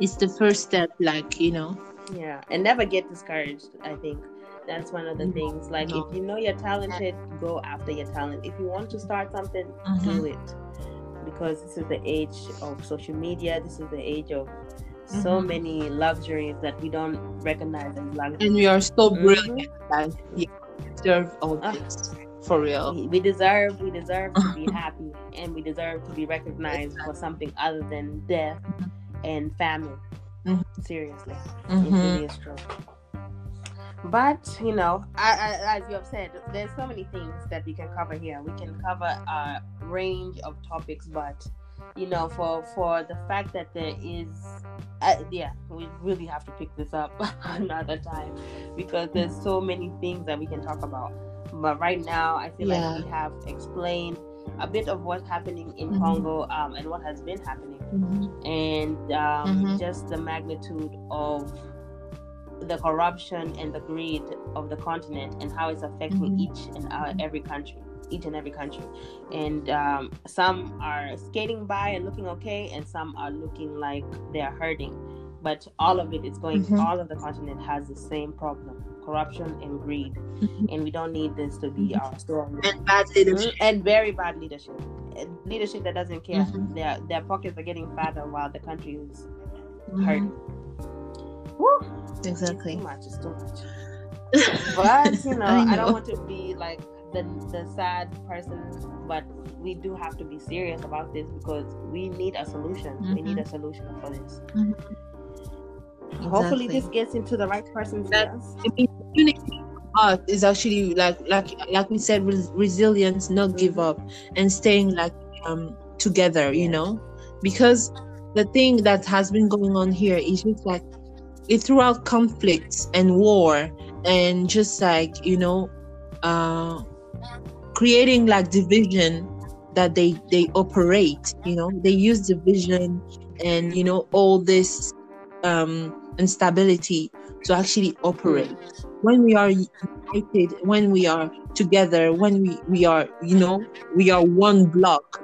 Speaker 2: it's the first step like you know
Speaker 1: yeah and never get discouraged i think that's one of the mm-hmm. things like no. if you know you're talented go after your talent if you want to start something mm-hmm. do it because this is the age of social media this is the age of so mm-hmm. many luxuries that we don't recognize as luxuries.
Speaker 2: And we are so mm-hmm. brilliant that we deserve all ah. this. For real.
Speaker 1: We deserve we deserve to be *laughs* happy and we deserve to be recognized for something other than death and famine. Mm-hmm. Seriously. It really is true. but you know, I, I, as you have said, there's so many things that we can cover here. We can cover a range of topics, but you know, for for the fact that there is, uh, yeah, we really have to pick this up *laughs* another time because there's so many things that we can talk about. But right now, I feel yeah. like we have explained a bit of what's happening in mm-hmm. Congo um, and what has been happening, mm-hmm. and um, mm-hmm. just the magnitude of the corruption and the greed of the continent and how it's affecting mm-hmm. each and uh, every country each and every country and um, some are skating by and looking okay and some are looking like they're hurting but all of it is going mm-hmm. all of the continent has the same problem corruption and greed mm-hmm. and we don't need this to be mm-hmm. our story
Speaker 2: and bad leadership
Speaker 1: mm-hmm. and very bad leadership leadership that doesn't care mm-hmm. their their pockets are getting fatter while the country is mm-hmm. hurting
Speaker 2: Woo. Exactly.
Speaker 1: It's too much. It's too much. *laughs* but you know, I know, I don't want to be like the the sad person, but we do have to be serious about this because we need a solution. Mm-hmm. We need a solution for this. Mm-hmm. Exactly. Hopefully, this gets into the right person's hands.
Speaker 2: Unity art is actually like like like we said, res- resilience, not give mm-hmm. up, and staying like um together. You know, because the thing that has been going on here is just like it throughout conflicts and war and just like you know uh creating like division that they they operate you know they use division and you know all this um instability to actually operate when we are united when we are together when we we are you know we are one block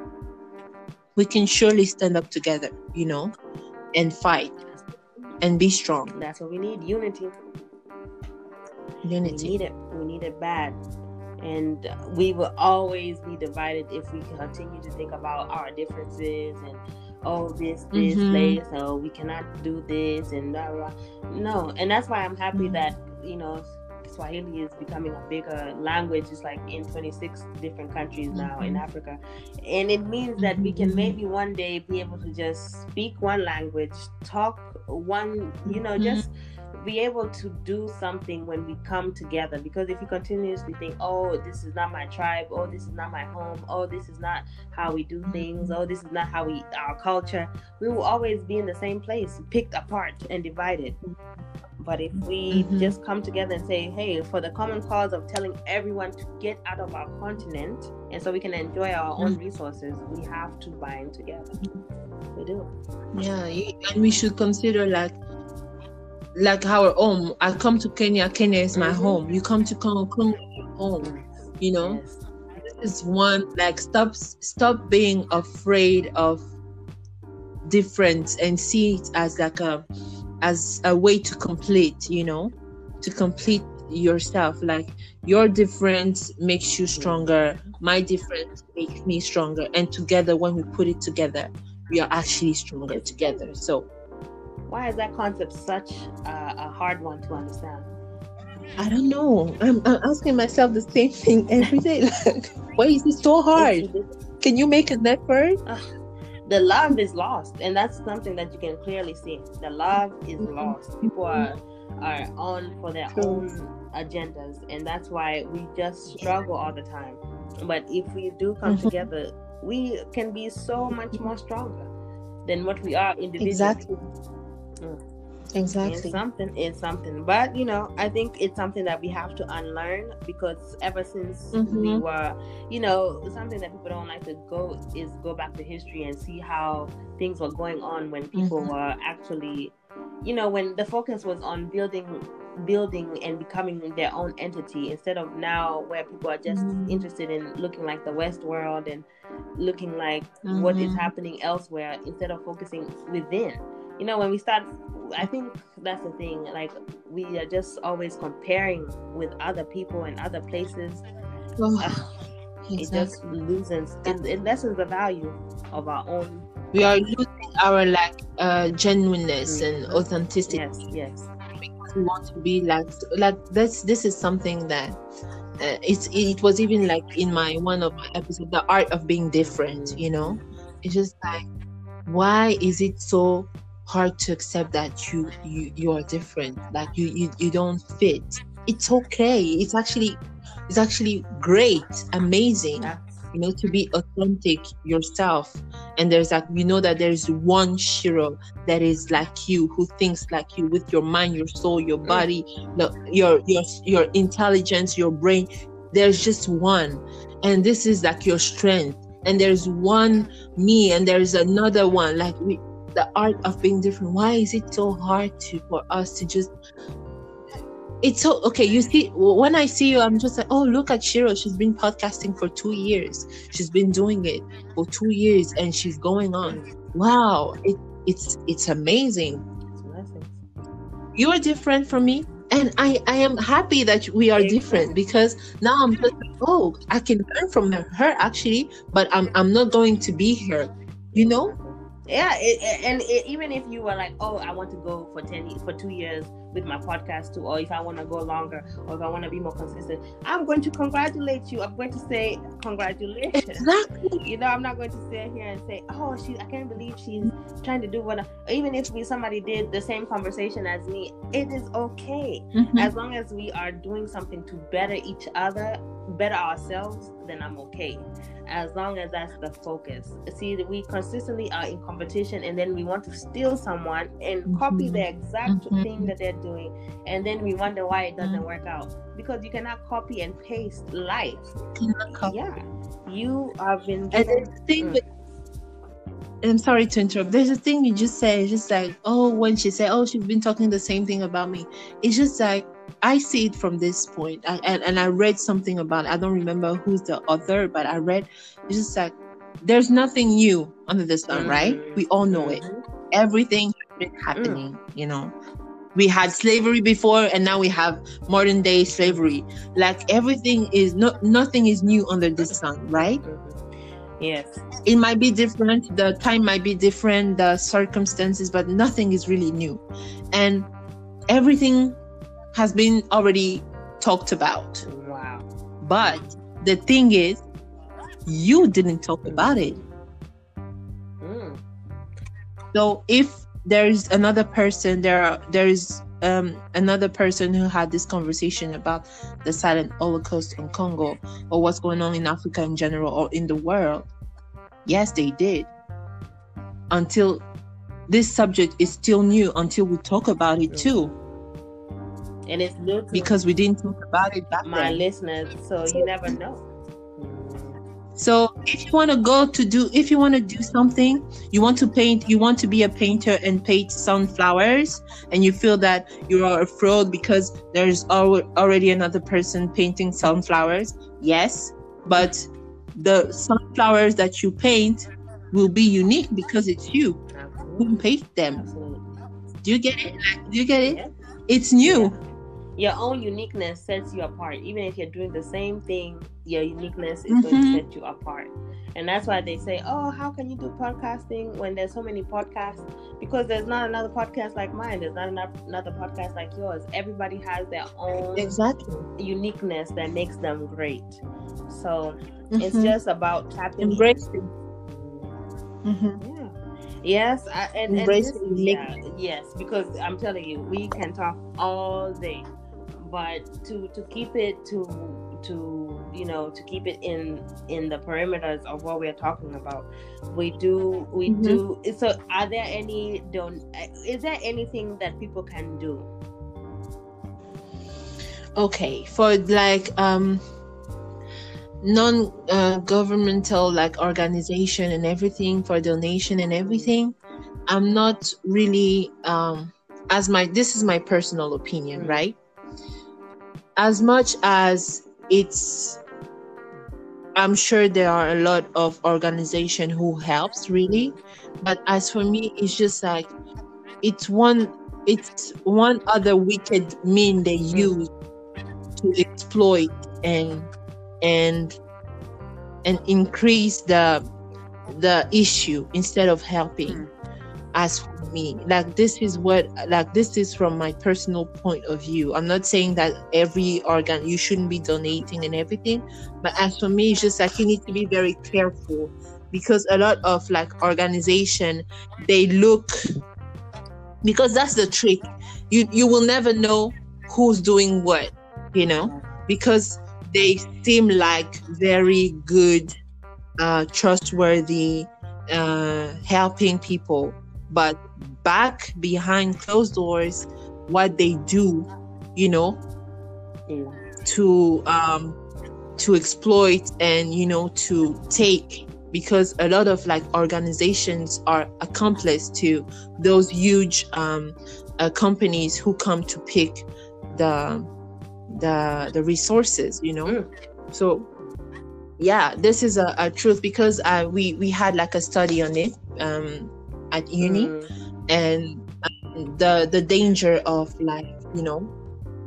Speaker 2: we can surely stand up together you know and fight and be strong.
Speaker 1: That's what we need unity.
Speaker 2: Unity.
Speaker 1: We need it. We need it bad. And we will always be divided if we continue to think about our differences and oh this this mm-hmm. we cannot do this and blah, blah. no and that's why i'm happy mm-hmm. that you know Swahili is becoming a bigger language. It's like in 26 different countries now in mm-hmm. Africa. And it means that we can mm-hmm. maybe one day be able to just speak one language, talk one, you know, just be able to do something when we come together because if you continuously think oh this is not my tribe oh this is not my home oh this is not how we do things oh this is not how we our culture we will always be in the same place picked apart and divided but if we mm-hmm. just come together and say, hey, for the common cause of telling everyone to get out of our continent and so we can enjoy our mm-hmm. own resources, we have to bind together. We do.
Speaker 2: Yeah, and we should consider like like our home. I come to Kenya, Kenya is my mm-hmm. home. You come to Congo, Congo home. You know? Yes. This is one like stop stop being afraid of difference and see it as like a as a way to complete, you know, to complete yourself. Like your difference makes you stronger, my difference makes me stronger. And together, when we put it together, we are actually stronger together. So,
Speaker 1: why is that concept such a, a hard one to understand?
Speaker 2: I don't know. I'm, I'm, asking myself the same thing every day. *laughs* Like, why is it so hard? Can you make an effort? Uh,
Speaker 1: the love is lost and that's something that you can clearly see the love is mm-hmm. lost people are are on for their own agendas and that's why we just struggle all the time but if we do come mm-hmm. together we can be so much more stronger than what we are individually
Speaker 2: exactly. Exactly.
Speaker 1: It's something is something. But you know, I think it's something that we have to unlearn because ever since mm-hmm. we were, you know, something that people don't like to go is go back to history and see how things were going on when people mm-hmm. were actually you know, when the focus was on building building and becoming their own entity instead of now where people are just mm-hmm. interested in looking like the west world and looking like what is mm-hmm. happening elsewhere instead of focusing within you know when we start i think that's the thing like we are just always comparing with other people and other places oh, uh, exactly. it just loses it, it lessens the value of our own
Speaker 2: we are losing our like uh genuineness mm-hmm. and authenticity
Speaker 1: yes yes Because
Speaker 2: we want to be like like this this is something that uh, it's it was even like in my one of my episodes the art of being different you know it's just like why is it so hard to accept that you you you are different like you you, you don't fit. It's okay. It's actually it's actually great amazing you know to be authentic yourself. And there's like you know that there's one shiro that is like you who thinks like you with your mind your soul your body your your your intelligence your brain. There's just one. And this is like your strength. And there's one me and there's another one. Like we the art of being different. Why is it so hard to for us to just it's so okay you see when i see you i'm just like oh look at shiro. She's been podcasting for two years. She's been doing it for two years and she's going on. Wow it, it's it's amazing. You are different from me and i i am happy that we are different because now i'm just like, oh i can learn from her, her actually but i'm i'm not going to be her you know
Speaker 1: yeah it, and it, even if you were like oh i want to go for 10 for two years with my podcast too or if i want to go longer or if i want to be more consistent i'm going to congratulate you i'm going to say congratulations
Speaker 2: exactly.
Speaker 1: you know i'm not going to sit here and say oh she i can't believe she's trying to do what I, even if we somebody did the same conversation as me it is okay mm-hmm. as long as we are doing something to better each other better ourselves then i'm okay as long as that's the focus. See, we consistently are in competition and then we want to steal someone and mm-hmm. copy the exact mm-hmm. thing that they're doing, and then we wonder why it doesn't mm-hmm. work out because you cannot copy and paste life. Yeah, you have been.
Speaker 2: Given, and the thing mm. with I'm sorry to interrupt. There's a thing you just. It's just like, oh, when she said, oh, she's been talking the same thing about me. It's just like I see it from this point, I, and and I read something about. I don't remember who's the author, but I read. It's just like there's nothing new under the sun, mm-hmm. right? We all know it. Everything has been happening. Mm. You know, we had slavery before, and now we have modern day slavery. Like everything is not nothing is new under the sun, right?
Speaker 1: Mm-hmm. Yes.
Speaker 2: It might be different, the time might be different, the circumstances, but nothing is really new. And everything has been already talked about.
Speaker 1: Wow.
Speaker 2: But the thing is, you didn't talk about it. Mm. So if there's another person, there are, there is um, another person who had this conversation about the silent Holocaust in Congo or what's going on in Africa in general or in the world. Yes, they did. Until this subject is still new, until we talk about it too
Speaker 1: and it's new
Speaker 2: because we didn't talk about it back
Speaker 1: my then. listeners so you never know
Speaker 2: so if you want to go to do if you want to do something you want to paint you want to be a painter and paint sunflowers and you feel that you are a fraud because there's already another person painting sunflowers yes but the sunflowers that you paint will be unique because it's you Absolutely. who paint them Absolutely. do you get it do you get it yeah. it's new yeah
Speaker 1: your own uniqueness sets you apart. Even if you're doing the same thing, your uniqueness is mm-hmm. going to mm-hmm. set you apart. And that's why they say, Oh, how can you do podcasting when there's so many podcasts? Because there's not another podcast like mine. There's not another podcast like yours. Everybody has their own
Speaker 2: exactly
Speaker 1: uniqueness that makes them great. So mm-hmm. it's just about tapping
Speaker 2: embracing.
Speaker 1: Mm-hmm. Yeah. Yes, I, and, and this, yeah, yes, because I'm telling you, we can talk all day but to to keep it to to you know to keep it in in the perimeters of what we're talking about we do we mm-hmm. do so are there any don't is there anything that people can do
Speaker 2: okay for like um non uh, governmental like organization and everything for donation and everything i'm not really um as my this is my personal opinion mm-hmm. right as much as it's i'm sure there are a lot of organization who helps really but as for me it's just like it's one it's one other wicked mean they use to exploit and and and increase the the issue instead of helping mm. as me. Like this is what like this is from my personal point of view. I'm not saying that every organ you shouldn't be donating and everything but as for me it's just like you need to be very careful because a lot of like organization they look because that's the trick. You you will never know who's doing what you know, because they seem like very good, uh, trustworthy, uh, helping people. But back behind closed doors, what they do, you know,
Speaker 1: Yeah.
Speaker 2: to um to exploit and you know to take because a lot of like organizations are accomplice to those huge um uh, companies who come to pick the the the resources you know
Speaker 1: Mm.
Speaker 2: so yeah this is a, a truth because uh, we we had like a study on it um at uni
Speaker 1: Mm.
Speaker 2: And um, the the danger of like you know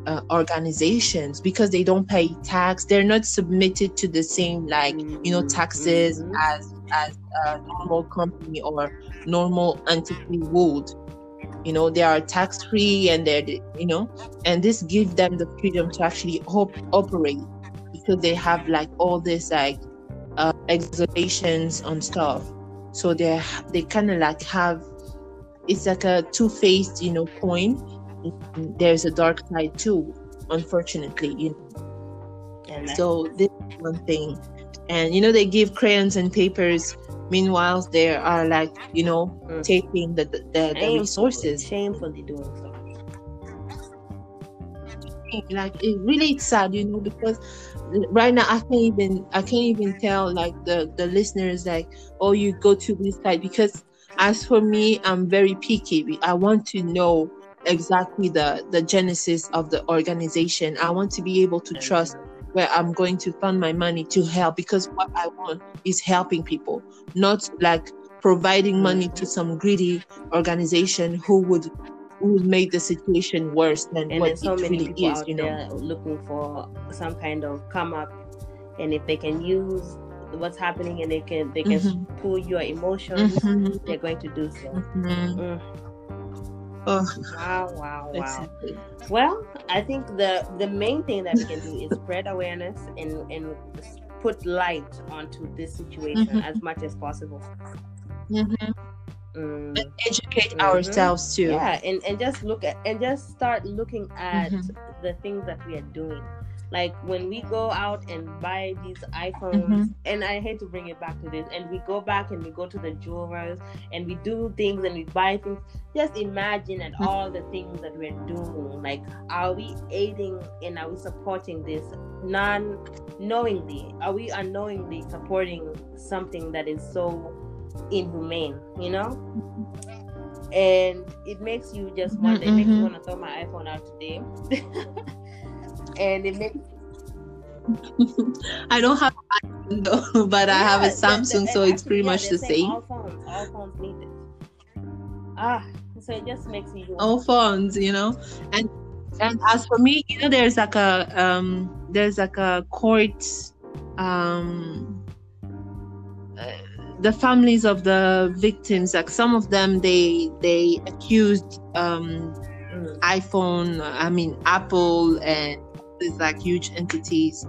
Speaker 2: uh, organizations because they don't pay tax they're not submitted to the same like you know taxes
Speaker 1: Mhm.
Speaker 2: as as a normal company or normal entity would you know they are tax free and they're you know and this gives them the freedom to actually op- operate because they have like all this like uh, exonerations on stuff so they they kind of like have it's like a two-faced you know coin. There's a dark side too unfortunately you know.
Speaker 1: And
Speaker 2: so this is one thing. And you know they give crayons and papers. Meanwhile they are like you know
Speaker 1: Mm.
Speaker 2: taking the the, the, the resources.
Speaker 1: Shamefully doing so.
Speaker 2: like it really it's sad you know because right now i can't even i can't even tell like the the listeners like oh you go to this site because as for me i'm very picky. I want to know exactly the the genesis of the organization. I want to be able to trust where i'm going to fund my money to help because what i want is helping people not like providing money to some greedy organization who would who would make the situation worse than
Speaker 1: And
Speaker 2: what
Speaker 1: so
Speaker 2: it
Speaker 1: many
Speaker 2: really
Speaker 1: people
Speaker 2: is you know?
Speaker 1: there looking for some kind of come up, and if they can use what's happening and they can they can
Speaker 2: Mhm.
Speaker 1: pull your emotions,
Speaker 2: Mhm,
Speaker 1: they're going to do so.
Speaker 2: mhm.
Speaker 1: Mm.
Speaker 2: Oh,
Speaker 1: Wow, wow, wow.
Speaker 2: exactly.
Speaker 1: Well, I think the the main thing that we can do is spread awareness and and put light onto this situation
Speaker 2: Mhm.
Speaker 1: as much as possible.
Speaker 2: Mhm.
Speaker 1: Mm.
Speaker 2: Educate
Speaker 1: Mhm.
Speaker 2: ourselves too.
Speaker 1: Yeah, and and just look at and just start looking at
Speaker 2: Mhm.
Speaker 1: the things that we are doing. Like when we go out and buy these iPhones,
Speaker 2: Mhm.
Speaker 1: and I hate to bring it back to this, and we go back and we go to the jewelers and we do things and we buy things. Just imagine at all the things that we're doing. Like, are we aiding and are we supporting this non knowingly? Are we unknowingly supporting something that is so inhumane? You know? and it makes you just
Speaker 2: Mhm.
Speaker 1: It makes me
Speaker 2: mhm.
Speaker 1: want to throw my iPhone out today. *laughs* and it makes *laughs*
Speaker 2: I don't have an iPhone though, *laughs* but I have a
Speaker 1: Yeah, the-
Speaker 2: Samsung, so it's pretty
Speaker 1: actually,
Speaker 2: much the same.
Speaker 1: All phones, all phones need it. Ah, so it just makes me.
Speaker 2: All phones, you know. And and as for me, you know, there's like a um, there's like a court, um, uh, the families of the victims, like some of them, they they accused um
Speaker 1: Mm.
Speaker 2: iPhone, I mean Apple, and these like huge entities,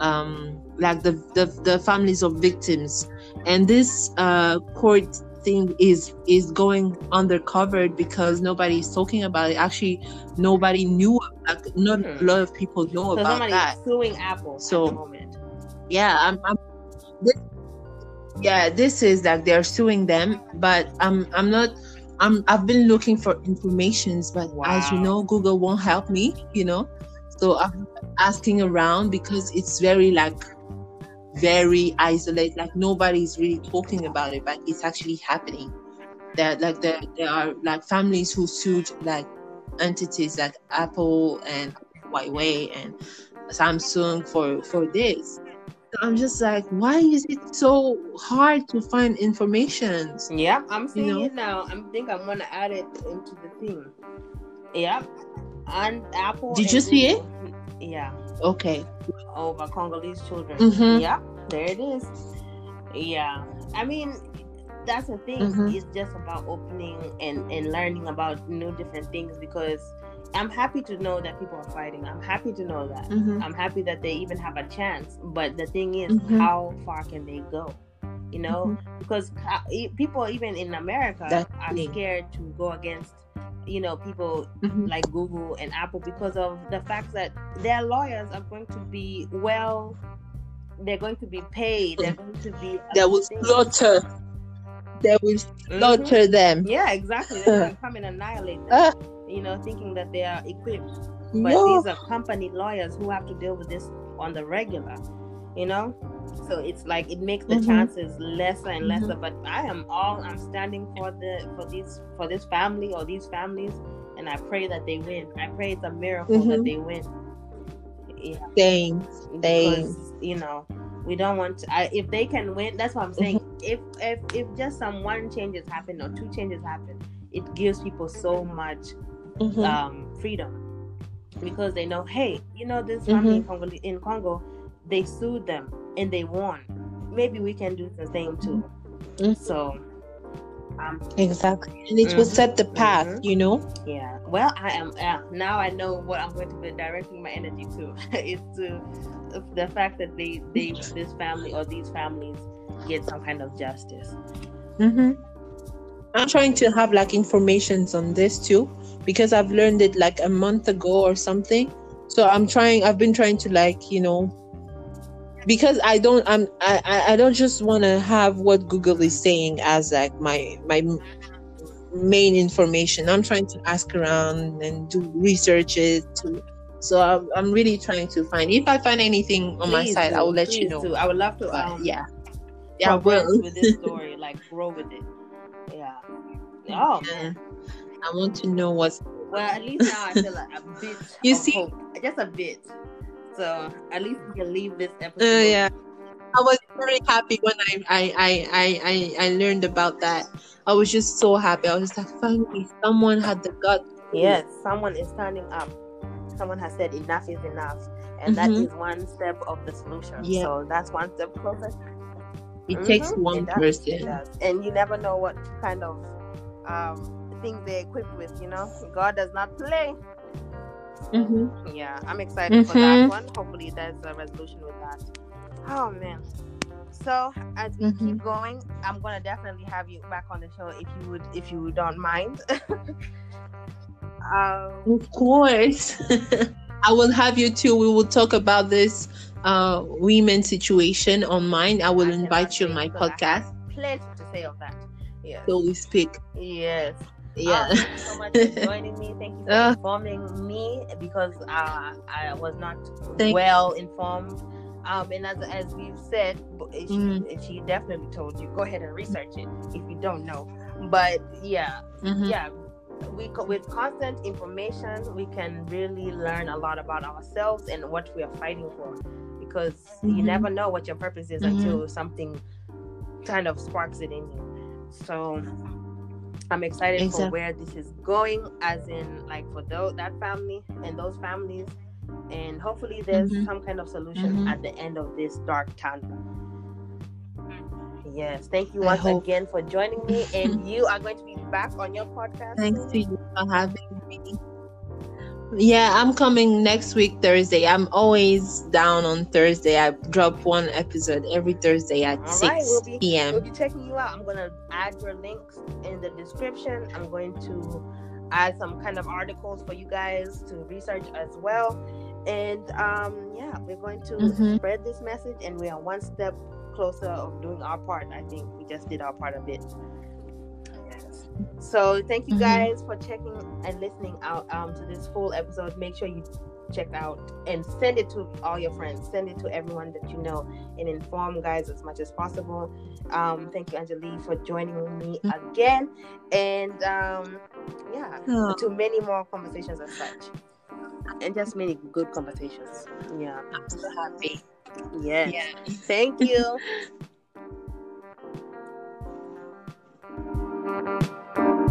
Speaker 2: um, like the, the the families of victims, and this uh, court thing is is going undercover because nobody is talking about it. Actually, nobody knew. Like, not a
Speaker 1: Hmm.
Speaker 2: lot of people know
Speaker 1: So
Speaker 2: about that.
Speaker 1: suing Apple
Speaker 2: So-
Speaker 1: at the moment.
Speaker 2: Yeah, I'm. I'm this, yeah, this is like they're suing them, but I'm I'm not. I'm I've been looking for informations, but as you know, Google won't help me. You know, so I'm asking around because it's very like very isolated. Like nobody's really talking about it, but it's actually happening. That like there there are like families who sued like entities like Apple and Huawei and Samsung for for this. I'm just like, why is it so hard to find information?
Speaker 1: Yeah, I'm seeing
Speaker 2: know?
Speaker 1: it now. I think I'm gonna add it into the thing. Yep. And Apple.
Speaker 2: Did you see it?
Speaker 1: Yeah.
Speaker 2: Okay.
Speaker 1: Over Congolese children.
Speaker 2: Mhm.
Speaker 1: Yeah. There it is. Yeah. I mean, that's the thing.
Speaker 2: Mhm.
Speaker 1: It's just about opening and and learning about new different things because I'm happy to know that people are fighting. I'm happy to know that.
Speaker 2: Mhm.
Speaker 1: I'm happy that they even have a chance. But the thing is,
Speaker 2: Mhm.
Speaker 1: how far can they go? You know, because how- e- people even in America are
Speaker 2: That's thing.
Speaker 1: scared to go against you know people
Speaker 2: Mhm.
Speaker 1: like Google and Apple because of the fact that their lawyers are going to be well they're going to be paid they're going to be
Speaker 2: They will slaughter. They will
Speaker 1: Mhm.
Speaker 2: slaughter them.
Speaker 1: yeah exactly they're going to come and annihilate them
Speaker 2: Ah.
Speaker 1: you know thinking that they are equipped but
Speaker 2: No.
Speaker 1: these are company lawyers who have to deal with this on the regular you know so it's like it makes the
Speaker 2: Mhm.
Speaker 1: chances lesser and lesser but i am all i'm standing for the for these for this family or these families and i pray that they win i pray it's a miracle that
Speaker 2: Mhm.
Speaker 1: they win yeah
Speaker 2: Same. Same.
Speaker 1: because you know we don't want to I, if they can win that's what i'm saying
Speaker 2: Mm-hmm.
Speaker 1: if if if just some one changes happen or two changes happen it gives people so much
Speaker 2: Mhm.
Speaker 1: um, freedom because they know, hey, you know, this family
Speaker 2: Mm-hmm.
Speaker 1: in, Congo, in Congo, they sued them and they won. Maybe we can do the same too.
Speaker 2: Mhm.
Speaker 1: So, um,
Speaker 2: Exactly. And it will
Speaker 1: Mhm.
Speaker 2: set the path,
Speaker 1: Mhm.
Speaker 2: you know?
Speaker 1: yeah. Well, I am uh, now. I know what I'm going to be directing my energy to. *laughs* it's to the fact that they, they, this family or these families get some kind of justice.
Speaker 2: Mm-hmm. I'm trying to have like informations on this too because I've learned it like a month ago or something. So I'm trying. I've been trying to like you know because I don't. I'm. I. I- don't just want to have what Google is saying as like my my main information. I'm trying to ask around and do researches too. So I'm, I'm really trying to find. If I find anything on my
Speaker 1: Please
Speaker 2: side,
Speaker 1: do,
Speaker 2: I will let you know.
Speaker 1: do. I would love to. Um,
Speaker 2: yeah. Yeah, I will.
Speaker 1: with this *laughs* story, like grow with it. Yeah. Oh
Speaker 2: Yeah. I want to know what's
Speaker 1: Well, at least now I feel like a bit.
Speaker 2: You see?
Speaker 1: hope. just a bit. So at least we can leave this episode.
Speaker 2: Uh, yeah. I was very happy when I, I, I, I, I, learned about that. I was just so happy. I was just like, finally, someone had the gut.
Speaker 1: Yes, someone is standing up. Someone has said enough is enough, and that
Speaker 2: Mhm.
Speaker 1: is one step of the solution.
Speaker 2: Yeah.
Speaker 1: So that's one step closer.
Speaker 2: It takes
Speaker 1: Mhm,
Speaker 2: one
Speaker 1: it does,
Speaker 2: person.
Speaker 1: and you never know what kind of um, things they're equipped with. You know, God does not play.
Speaker 2: Hmm
Speaker 1: Yeah, I'm excited for that
Speaker 2: Mhm.
Speaker 1: one. Hopefully, there's a resolution with that. Oh man. So as we
Speaker 2: Mhm.
Speaker 1: keep going, I'm gonna definitely have you back on the show if you would, if you don't mind. *laughs* um,
Speaker 2: Of course. *laughs* I will have you too. We will talk about this uh, women situation on mine. I will
Speaker 1: I
Speaker 2: invite you on my
Speaker 1: wait, 'cause I
Speaker 2: podcast.
Speaker 1: Plenty to say of that. Yes.
Speaker 2: So we speak.
Speaker 1: Yes.
Speaker 2: Yeah.
Speaker 1: Thank you so much for joining me. Thank you for
Speaker 2: Uh.
Speaker 1: informing me because uh, I was not well informed. Um, and as, as we've said, she,
Speaker 2: Mm.
Speaker 1: she definitely told you go ahead and research it if you don't know. But yeah,
Speaker 2: Mhm.
Speaker 1: yeah, we with constant information, we can really learn a lot about ourselves and what we are fighting for. Because you
Speaker 2: Mhm.
Speaker 1: never know what your purpose is
Speaker 2: Mhm.
Speaker 1: until something kind of sparks it in you. So I'm excited for where this is going, as in like for those that family and those families, and hopefully there's
Speaker 2: Mhm.
Speaker 1: some kind of solution
Speaker 2: Mhm.
Speaker 1: at the end of this dark tunnel. Yes, thank you once again for joining me, and *laughs* you are going to be back on your podcast.
Speaker 2: Thanks to you for having me. Yeah, I'm coming next week Thursday. I'm always down on Thursday. I drop one episode every Thursday at
Speaker 1: All
Speaker 2: 6
Speaker 1: right, we'll be
Speaker 2: p.m.
Speaker 1: we'll be checking you out. I'm gonna add your links in the description. I'm going to add some kind of articles for you guys to research as well. And um, yeah, we're going to
Speaker 2: Mhm.
Speaker 1: spread this message, and we are one step closer of doing our part. I think we just did our part of it. So thank you
Speaker 2: Mhm.
Speaker 1: guys for checking and listening out um, to this full episode. Make sure you check out and send it to all your friends. Send it to everyone that you know and inform guys as much as possible. Um, thank you, Angelique, for joining me again. And um, yeah,
Speaker 2: Oh.
Speaker 1: to many more conversations as such. And just many good conversations. Yeah.
Speaker 2: I'm so happy.
Speaker 1: Yes.
Speaker 2: Yeah. Thank you. *laughs*
Speaker 1: thank you